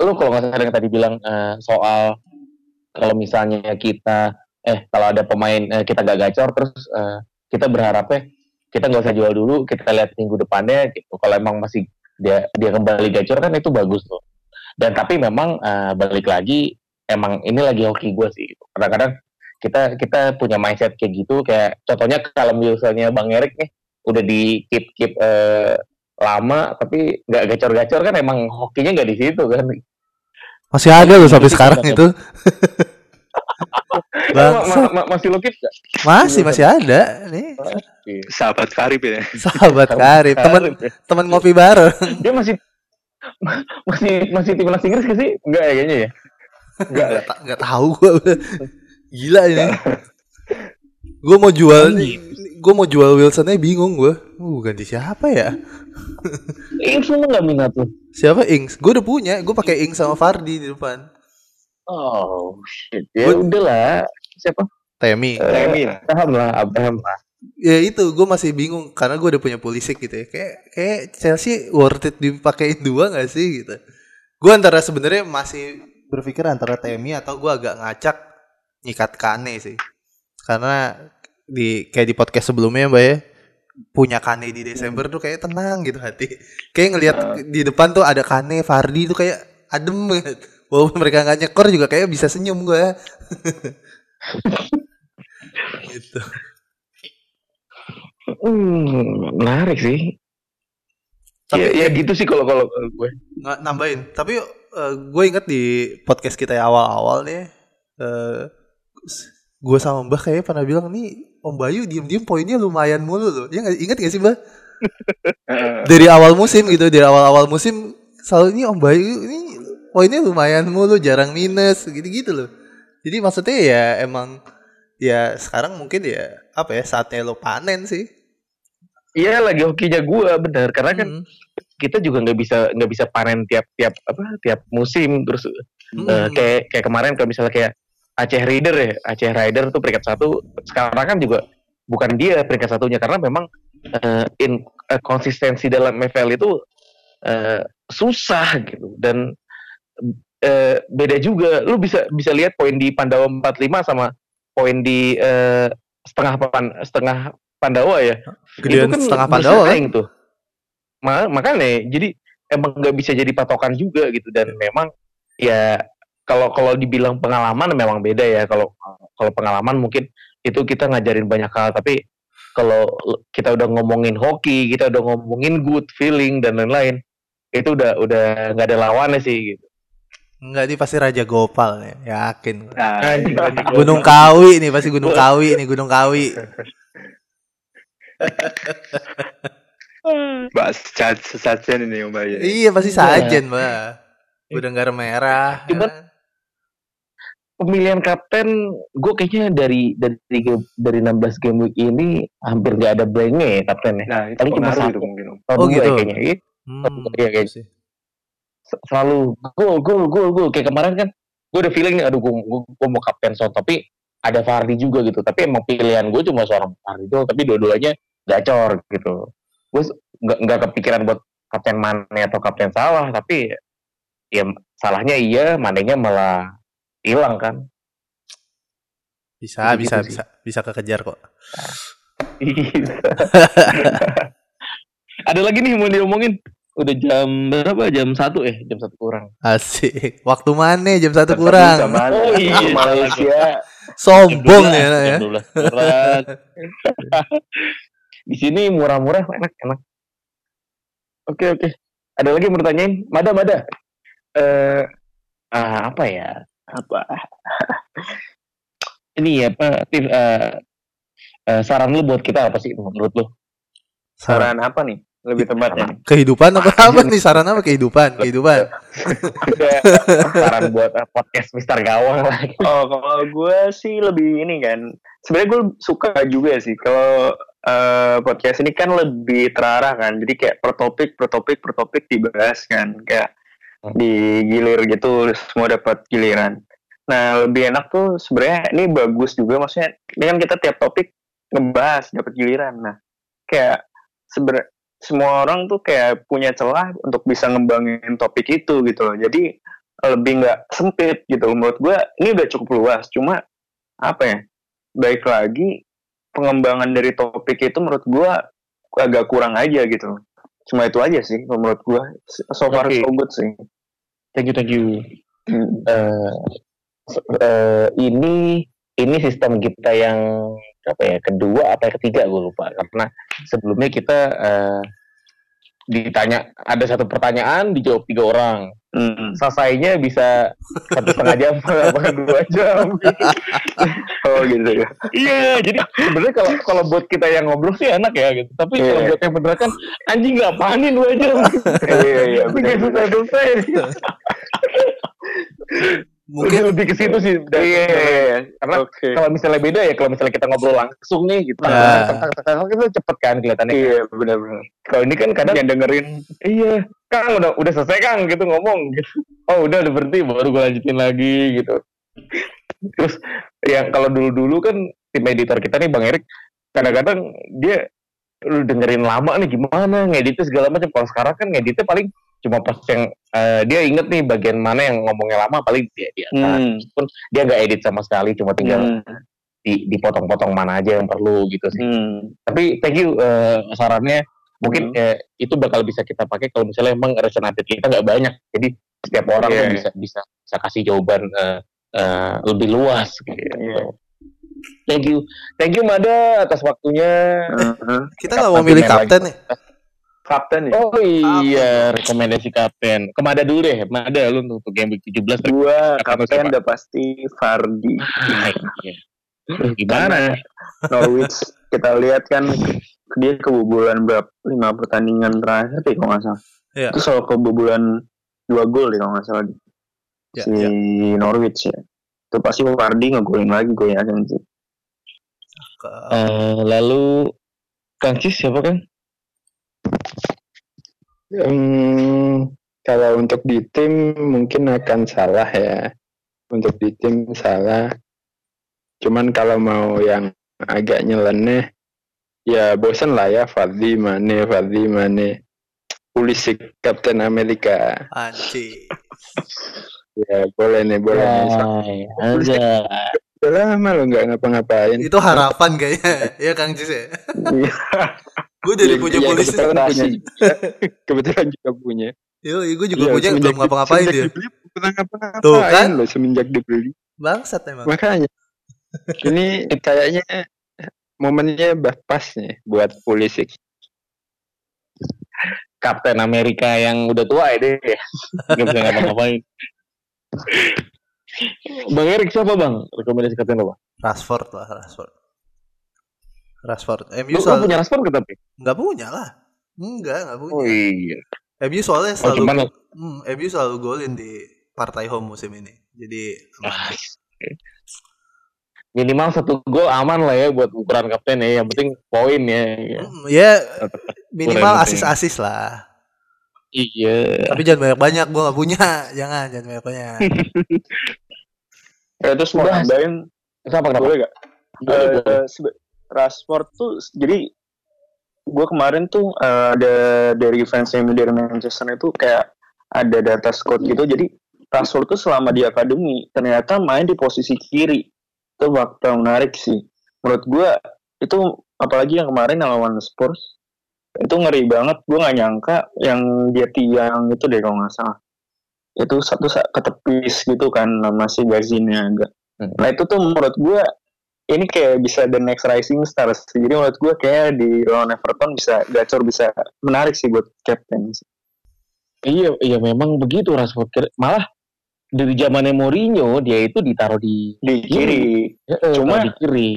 Speaker 1: lu kalau nggak salah yang tadi bilang eh, soal kalau misalnya kita eh kalau ada pemain eh, kita gak gacor terus eh, kita berharapnya kita nggak usah jual dulu kita lihat minggu depannya gitu kalau emang masih dia dia kembali gacor kan itu bagus tuh dan tapi memang eh, balik lagi emang ini lagi hoki gue sih gitu. kadang-kadang kita kita punya mindset kayak gitu kayak contohnya kalau misalnya bang Erik nih udah di keep keep eh, lama tapi nggak gacor-gacor kan emang hokinya nggak di situ kan
Speaker 10: Masih ada loh sampai sekarang itu. (laughs)
Speaker 1: Ma- ma- masih keep nggak?
Speaker 10: Masih masih ada nih.
Speaker 4: Sahabat karib ya.
Speaker 10: Sahabat karib, teman
Speaker 1: ya.
Speaker 10: teman ngopi bareng. (laughs)
Speaker 1: dia masih masih masih timnas Inggris gak sih? Enggak ya kayaknya ya.
Speaker 5: Enggak ta- enggak tahu gua. (laughs) Gila ini. Gue mau jual gue mau jual Wilsonnya bingung gue. Uh, ganti siapa ya? (laughs)
Speaker 1: Ings lu nggak minat tuh?
Speaker 5: Siapa Ings? Gue udah punya. Gue pakai Ings sama Fardi di depan.
Speaker 1: Oh shit. Ya udahlah. Siapa?
Speaker 5: Temi.
Speaker 4: Temi lah.
Speaker 1: Abraham lah, Abraham lah.
Speaker 5: Ya itu gue masih bingung karena gue udah punya Pulisic gitu ya. Kayak kayak Chelsea worth it dipakein dua gak sih gitu. Gue antara sebenarnya masih berpikir antara Temi atau gue agak ngacak nyikat Kane sih. Karena di kayak di podcast sebelumnya Mbak ya punya Kane di Desember tuh kayak tenang gitu hati. Kayak ngelihat di depan tuh ada Kane, Fardi tuh kayak adem banget. Walaupun mereka nggak nyekor juga kayak bisa senyum gue. (laughs) gitu.
Speaker 1: Hmm, menarik sih.
Speaker 5: Tapi
Speaker 1: ya, ya gitu sih kalau kalau gue.
Speaker 5: nggak nambahin tapi gue inget di podcast kita yang awal-awal nih eh gue sama Mbah kayaknya pernah bilang nih Om Bayu diem-diem poinnya lumayan mulu loh. Ya inget gak sih Mbah (laughs) dari awal musim gitu dari awal-awal musim selalu ini Om Bayu ini poinnya lumayan mulu jarang minus gitu-gitu loh. Jadi maksudnya ya emang ya sekarang mungkin ya apa ya saatnya lo panen sih.
Speaker 1: Iya lagi hokinya gue benar karena kan
Speaker 5: Hmm.
Speaker 1: kita juga nggak bisa nggak bisa panen tiap tiap apa tiap musim. Terus
Speaker 5: Hmm.
Speaker 1: eh, kayak kayak kemarin kalau misalnya kayak Aceh Rider ya. Aceh Rider tuh peringkat satu. Sekarang kan juga bukan dia peringkat satunya karena memang eh, in eh, konsistensi dalam MFL itu eh, susah gitu. Dan eh, beda juga. Lu bisa bisa lihat poin di Pandawa 45 sama poin di eh, setengah pan, setengah Pandawa ya.
Speaker 5: Gedean
Speaker 1: itu kan
Speaker 5: setengah Pandawa kan?
Speaker 1: tuh. Ma- makanya jadi emang nggak bisa jadi patokan juga gitu. Dan memang ya kalau kalau dibilang pengalaman memang beda ya kalau kalau pengalaman mungkin itu kita ngajarin banyak hal tapi kalau kita udah ngomongin hoki kita udah ngomongin good feeling dan lain-lain itu udah udah nggak ada lawannya sih gitu.
Speaker 5: Enggak, ini pasti Raja Gopal nih, yakin.
Speaker 4: Nah,
Speaker 5: Gunung Kawi nih, pasti Gunung Kawi nih, Gunung Kawi. (laughs)
Speaker 4: bahas sajen ini Om Bayu.
Speaker 5: Iya, pasti sajen, Mbak. Gudang garam merah.
Speaker 1: Cuman pemilihan kapten gue kayaknya dari dari dari 16 game week ini hampir nggak ada blanknya ya kaptennya
Speaker 4: Nah, itu
Speaker 1: Paling cuma
Speaker 4: pengaruh
Speaker 1: satu.
Speaker 4: itu mungkin
Speaker 5: Oh, gitu.
Speaker 1: ya kayaknya Iya,
Speaker 5: Hmm,
Speaker 1: Iya, kayak selalu gol gol gol gol. Kayak kemarin kan gue udah feeling nih aduh gue, gue, mau kapten son tapi ada Fardi juga gitu. Tapi emang pilihan gue cuma seorang Fardi doang tapi dua-duanya gacor gitu. Gue nggak nggak kepikiran buat kapten Mane atau kapten Salah tapi ya salahnya iya Manenya malah hilang kan
Speaker 5: Bisa,
Speaker 1: Gitu
Speaker 5: bisa,
Speaker 1: sih.
Speaker 5: bisa, bisa kekejar kok.
Speaker 1: Iya. (laughs) ada lagi nih mau diomongin udah jam berapa jam satu eh jam satu kurang
Speaker 5: Asik. Waktu mana jam satu kurang.
Speaker 4: bisa?
Speaker 1: Oh, iya.
Speaker 4: Malaysia.
Speaker 5: Sombong
Speaker 1: Jam
Speaker 5: nih
Speaker 1: 12,
Speaker 5: anak ya.
Speaker 1: jam 12 kurang. (laughs) di sini murah-murah enak enak oke oke ada lagi yang mau ditanyain Mada Mada eh ah, apa ya
Speaker 2: apa (laughs)
Speaker 1: ini ya apa Tif, eh, eh, saran lu buat kita apa sih menurut lu
Speaker 5: Saran
Speaker 2: saran apa nih lebih tepatnya
Speaker 5: kehidupan apa apa nih saran apa kehidupan? Kehidupan.
Speaker 1: Kayak (laughs) saran buat eh, podcast Mister Gawang lah (laughs)
Speaker 2: Oh, kalau gue sih lebih ini kan. Sebenarnya gue suka juga sih kalau eh, podcast ini kan lebih terarah kan. Jadi kayak per topik, per topik, per topik dibahas kan. Kayak digilir gitu, semua dapat giliran. Nah, lebih enak tuh sebenarnya ini bagus juga maksudnya. Ini kan kita tiap topik ngebahas dapat giliran. Nah, kayak sebenarnya semua orang tuh kayak punya celah untuk bisa ngembangin topik itu gitu loh. Jadi lebih nggak sempit gitu menurut gue ini udah cukup luas cuma apa ya baik lagi pengembangan dari topik itu menurut gue agak kurang aja gitu cuma itu aja sih menurut gue so far
Speaker 1: Oke.
Speaker 2: so good sih
Speaker 1: thank you thank you
Speaker 2: Hmm.
Speaker 1: se- eh, ini ini sistem kita yang apa ya kedua apa yang ketiga gue lupa karena sebelumnya kita eh, ditanya ada satu pertanyaan dijawab tiga orang.
Speaker 2: Hmm.
Speaker 1: selesainya bisa satu setengah jam (laughs) apa dua jam. (laughs)
Speaker 2: Oh gitu ya.
Speaker 1: Iya jadi sebenarnya kalau kalau buat kita yang ngobrol sih enak ya gitu. Tapi kalau
Speaker 2: Iya.
Speaker 1: buat yang beneran kan anjing nggak panin dua jam. (laughs)
Speaker 2: Iya iya
Speaker 1: nggak selesai selesai
Speaker 10: Mungkin
Speaker 1: lebih ke situ sih. Dan-
Speaker 2: Iya, iya, iya.
Speaker 1: Karena
Speaker 2: Oke.
Speaker 1: kalau misalnya beda ya kalau misalnya kita ngobrol langsung nih gitu.
Speaker 10: Nah.
Speaker 1: Nah. itu cepet kan kelihatannya.
Speaker 2: Iya, benar-benar.
Speaker 1: Kalau ini kan kadang
Speaker 2: Yang dengerin
Speaker 1: iya, Kang udah udah selesai Kang gitu ngomong gitu. Oh, udah udah berhenti baru gue lanjutin lagi gitu. Terus yang kalau dulu-dulu kan tim editor kita nih Bang Erik kadang-kadang dia lu dengerin lama nih gimana ngeditnya segala macam. Kalau sekarang kan ngeditnya paling cuma pas yang eh, dia inget nih bagian mana yang ngomongnya lama paling dia dia
Speaker 2: Hmm.
Speaker 1: pun dia nggak edit sama sekali cuma tinggal
Speaker 2: Hmm.
Speaker 1: di dipotong-potong mana aja yang perlu gitu sih.
Speaker 2: Hmm.
Speaker 1: Tapi thank you eh, sarannya. Mungkin eh, itu bakal bisa kita pakai kalau misalnya emang recent update kita nggak banyak. Jadi setiap orang tuh
Speaker 2: Iya.
Speaker 1: bisa bisa bisa kasih jawaban eh, eh, lebih luas gitu.
Speaker 2: Iya.
Speaker 1: Thank you, thank you Mada atas waktunya.
Speaker 2: Heeh.
Speaker 10: kita nggak mau milih kapten nih.
Speaker 3: Kapten ya.
Speaker 1: Oh iya, rekomendasi kapten. Ke Mada dulu deh, Mada lu untuk, untuk game week 17
Speaker 2: Gua
Speaker 1: Kapten
Speaker 2: udah pasti Fardi.
Speaker 1: Iya. Gimana?
Speaker 2: Norwich kita lihat kan dia kebobolan berapa lima pertandingan terakhir deh kalau nggak salah.
Speaker 10: Iya.
Speaker 2: Itu soal kebobolan dua gol deh kalau nggak salah.
Speaker 10: Ya,
Speaker 2: si
Speaker 10: ya.
Speaker 2: Norwich ya. Itu pasti Fardi ngegolin lagi gue yakin sih.
Speaker 1: Eh, lalu Kang Cis siapa kan?
Speaker 6: Hmm, kalau untuk di tim mungkin akan salah ya. Untuk di tim salah. Cuman kalau mau yang agak nyeleneh, ya bosan lah ya Fardi Mane, Fardi Mane. Pulisic Kapten Amerika.
Speaker 10: Anci.
Speaker 6: Ya boleh nih, boleh nih.
Speaker 1: Hai, aja.
Speaker 6: Udah lama lo nggak ngapa-ngapain.
Speaker 10: Itu harapan kayaknya. Iya Kang Cis ya. Gue jadi punya
Speaker 6: Iya,
Speaker 10: polisi.
Speaker 6: kebetulan punya juga. (laughs) kebetulan juga punya.
Speaker 10: Yo, gue juga
Speaker 6: Iya,
Speaker 10: punya belum ngapa-ngapain dia.
Speaker 6: dibeli, belum pernah ngapa-ngapain
Speaker 10: Tuh, kan?
Speaker 6: loh semenjak dibeli.
Speaker 10: Bangsat emang.
Speaker 6: Makanya ini kayaknya momennya bah pas nih buat Pulisic.
Speaker 1: Kapten Amerika yang udah tua ya deh. Gak bisa ngapa-ngapain. bang Erik siapa bang? Rekomendasi kapten apa?
Speaker 10: Rashford lah, Rashford. Rashford. MU
Speaker 1: Lu,
Speaker 10: soal
Speaker 1: punya Rashford gak tapi?
Speaker 10: nggak punya lah. Enggak, nggak punya.
Speaker 1: Oh iya.
Speaker 10: MU soalnya
Speaker 1: Oh
Speaker 10: selalu
Speaker 1: cuman
Speaker 10: hmm, MU selalu golin di partai home musim ini. Jadi aman.
Speaker 1: ah, minimal satu gol aman lah ya buat ukuran kapten ya. Yang penting poin ya. ya.
Speaker 10: Hmm, ya minimal asis-asis lah.
Speaker 1: Iya.
Speaker 10: Tapi jangan banyak-banyak, gua nggak punya. (laughs) Jangan, jangan banyak-banyak. (laughs)
Speaker 2: Ya, terus mau nambahin
Speaker 1: Kenapa kenapa?
Speaker 2: boleh gak?
Speaker 1: Boleh, boleh.
Speaker 2: Eh, Rashford tuh jadi gue kemarin tuh ada dari fans MU dari Manchester itu kayak ada data squad gitu. Jadi Rashford tuh selama di akademi ternyata main di posisi kiri. Itu waktu yang menarik sih. Menurut gue itu apalagi yang kemarin yang lawan Spurs itu ngeri banget. Gue nggak nyangka yang dia tiang itu deh kalau nggak salah. Itu satu sa- ketepis gitu kan sama si Gazinya agak.
Speaker 1: Hmm.
Speaker 2: nah itu tuh menurut gue ini kayak bisa the next rising stars jadi menurut gue kayak di lawan Everton bisa gacor bisa menarik sih buat captain.
Speaker 1: Iya, iya memang begitu Rashford. Malah dari zamannya Mourinho dia itu ditaruh di
Speaker 2: di kiri
Speaker 1: ya,
Speaker 2: Cuma-
Speaker 1: di kiri.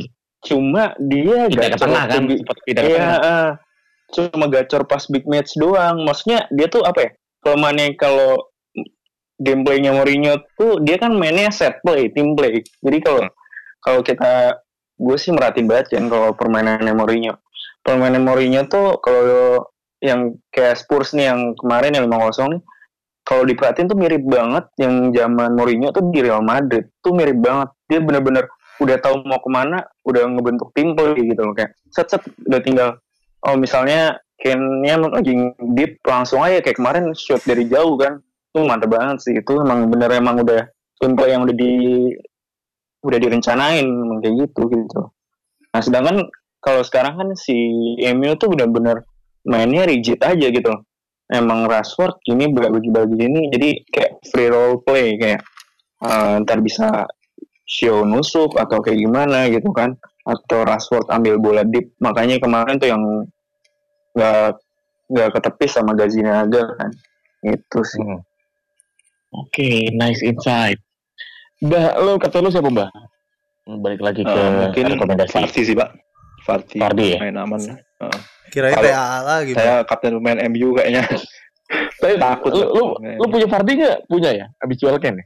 Speaker 2: cuma dia
Speaker 1: Pindah ke
Speaker 2: gacor
Speaker 1: tengah kan,
Speaker 2: di-
Speaker 1: sempat pindah ke
Speaker 2: Iya,
Speaker 1: tengah.
Speaker 2: eh, cuma gacor pas big match doang. Maksudnya dia tuh apa ya? Kelemahannya kalau gameplaynya Mourinho tuh dia kan mainnya set play, team play. Jadi kalau kalau kita gue sih merhatiin banget kan kalau permainannya Mourinho. Permainan Mourinho tuh kalau yang kayak Spurs nih yang kemarin yang 5-0 nih kalau diperhatiin tuh mirip banget yang zaman Mourinho tuh di Real Madrid tuh mirip banget. Dia bener-bener udah tahu mau ke mana, udah ngebentuk tim gitu loh kayak set set udah tinggal oh misalnya Kane-nya lagi deep langsung aja kayak kemarin shot dari jauh kan itu mantep banget sih itu emang bener emang udah tim play yang udah di udah direncanain kayak gitu gitu. Nah sedangkan kalau sekarang kan si MU tuh bener-bener mainnya rigid aja gitu. Emang Rashford ini bagi-bagi ini jadi kayak free role play kayak eh, ntar bisa show nusuk atau kayak gimana gitu kan. Atau Rashford ambil bola deep. Makanya kemarin tuh yang nggak nggak ketepis sama Gazinaga kan. Itu sih.
Speaker 1: Hmm. Oke, nice insight. Mbak, lo kata lo siapa mbak? Balik lagi ke
Speaker 3: Eh, mungkin
Speaker 1: rekomendasi.
Speaker 3: Fardi sih pak. Fardi.
Speaker 1: Fardi ya?
Speaker 3: Main aman.
Speaker 10: Kirain
Speaker 3: Kalau
Speaker 10: PA lagi. Bang.
Speaker 3: Saya kapten pemain MU kayaknya. (laughs)
Speaker 1: Tapi
Speaker 3: Takut
Speaker 1: lu, lu, punya Fardi nggak? Punya ya? Abis jual Ken ya?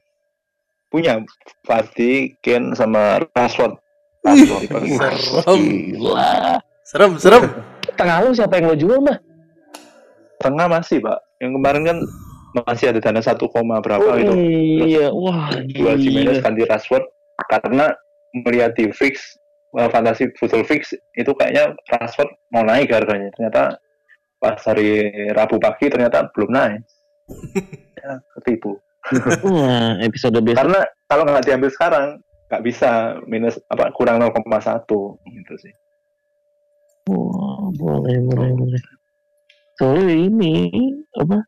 Speaker 4: punya Fardi, Ken sama Rashford.
Speaker 10: Serem.
Speaker 1: Gila.
Speaker 10: Serem, serem.
Speaker 1: Tengah lu siapa yang lo jual, Mbak?
Speaker 4: Tengah masih, Pak. Yang kemarin kan masih ada dana 1, berapa
Speaker 1: Oh,
Speaker 4: gitu.
Speaker 1: iya, wah,
Speaker 4: Jual Jimenez
Speaker 1: gila.
Speaker 4: ganti Rashford karena melihat di fix uh, fantasi futsal fix itu kayaknya Rashford mau naik harganya. Ternyata pas hari Rabu pagi ternyata belum naik. (laughs) ya, ketipu.
Speaker 1: Wah, episode besok.
Speaker 4: Karena kalau nggak diambil sekarang nggak bisa minus apa kurang 0,1 gitu sih.
Speaker 1: Wah, boleh, boleh, boleh. Soalnya ini, apa,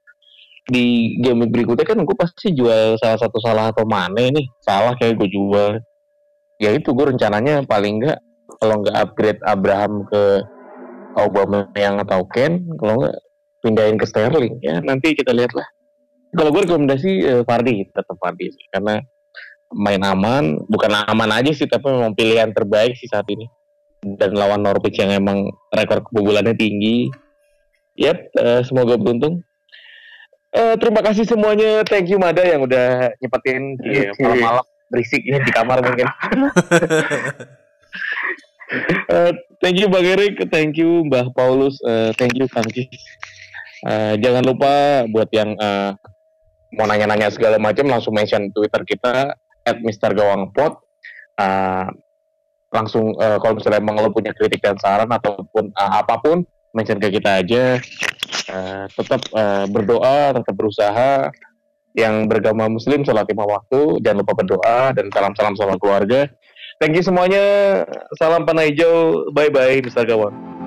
Speaker 1: di game berikutnya kan gue pasti jual salah satu salah atau mana nih. Salah kayak gue jual. Ya itu gue rencananya paling enggak kalau nggak upgrade Abraham ke Aubameyang atau Ken, kalau nggak pindahin ke Sterling. Ya nanti kita lihat lah. Kalau gue rekomendasi eh, Vardy, tetap Vardy sih. Karena main aman, bukan aman aja sih, tapi memang pilihan terbaik sih saat ini dan lawan Norwich yang emang rekor kebobolannya tinggi. Yap, eh, semoga beruntung. Eh, terima kasih semuanya. Thank you Mada yang udah nyepetin di
Speaker 4: Oke.
Speaker 1: malam-malam berisik ini di kamar mungkin. (laughs) Eh, thank you Bang Erik, thank you Mbah Paulus, eh, thank you Kang. Eh, jangan lupa buat yang eh, mau nanya-nanya segala macam langsung mention Twitter kita @mistergawangpot. Eh, langsung eh, kalau misalnya emang lo punya kritik dan saran ataupun eh, apa pun mention kita aja. Eh, tetap eh, berdoa tetap berusaha. Yang beragama muslim sholat lima waktu jangan lupa berdoa dan salam salam sama keluarga. Thank you semuanya. Salam panah hijau. Bye bye Mister Gawang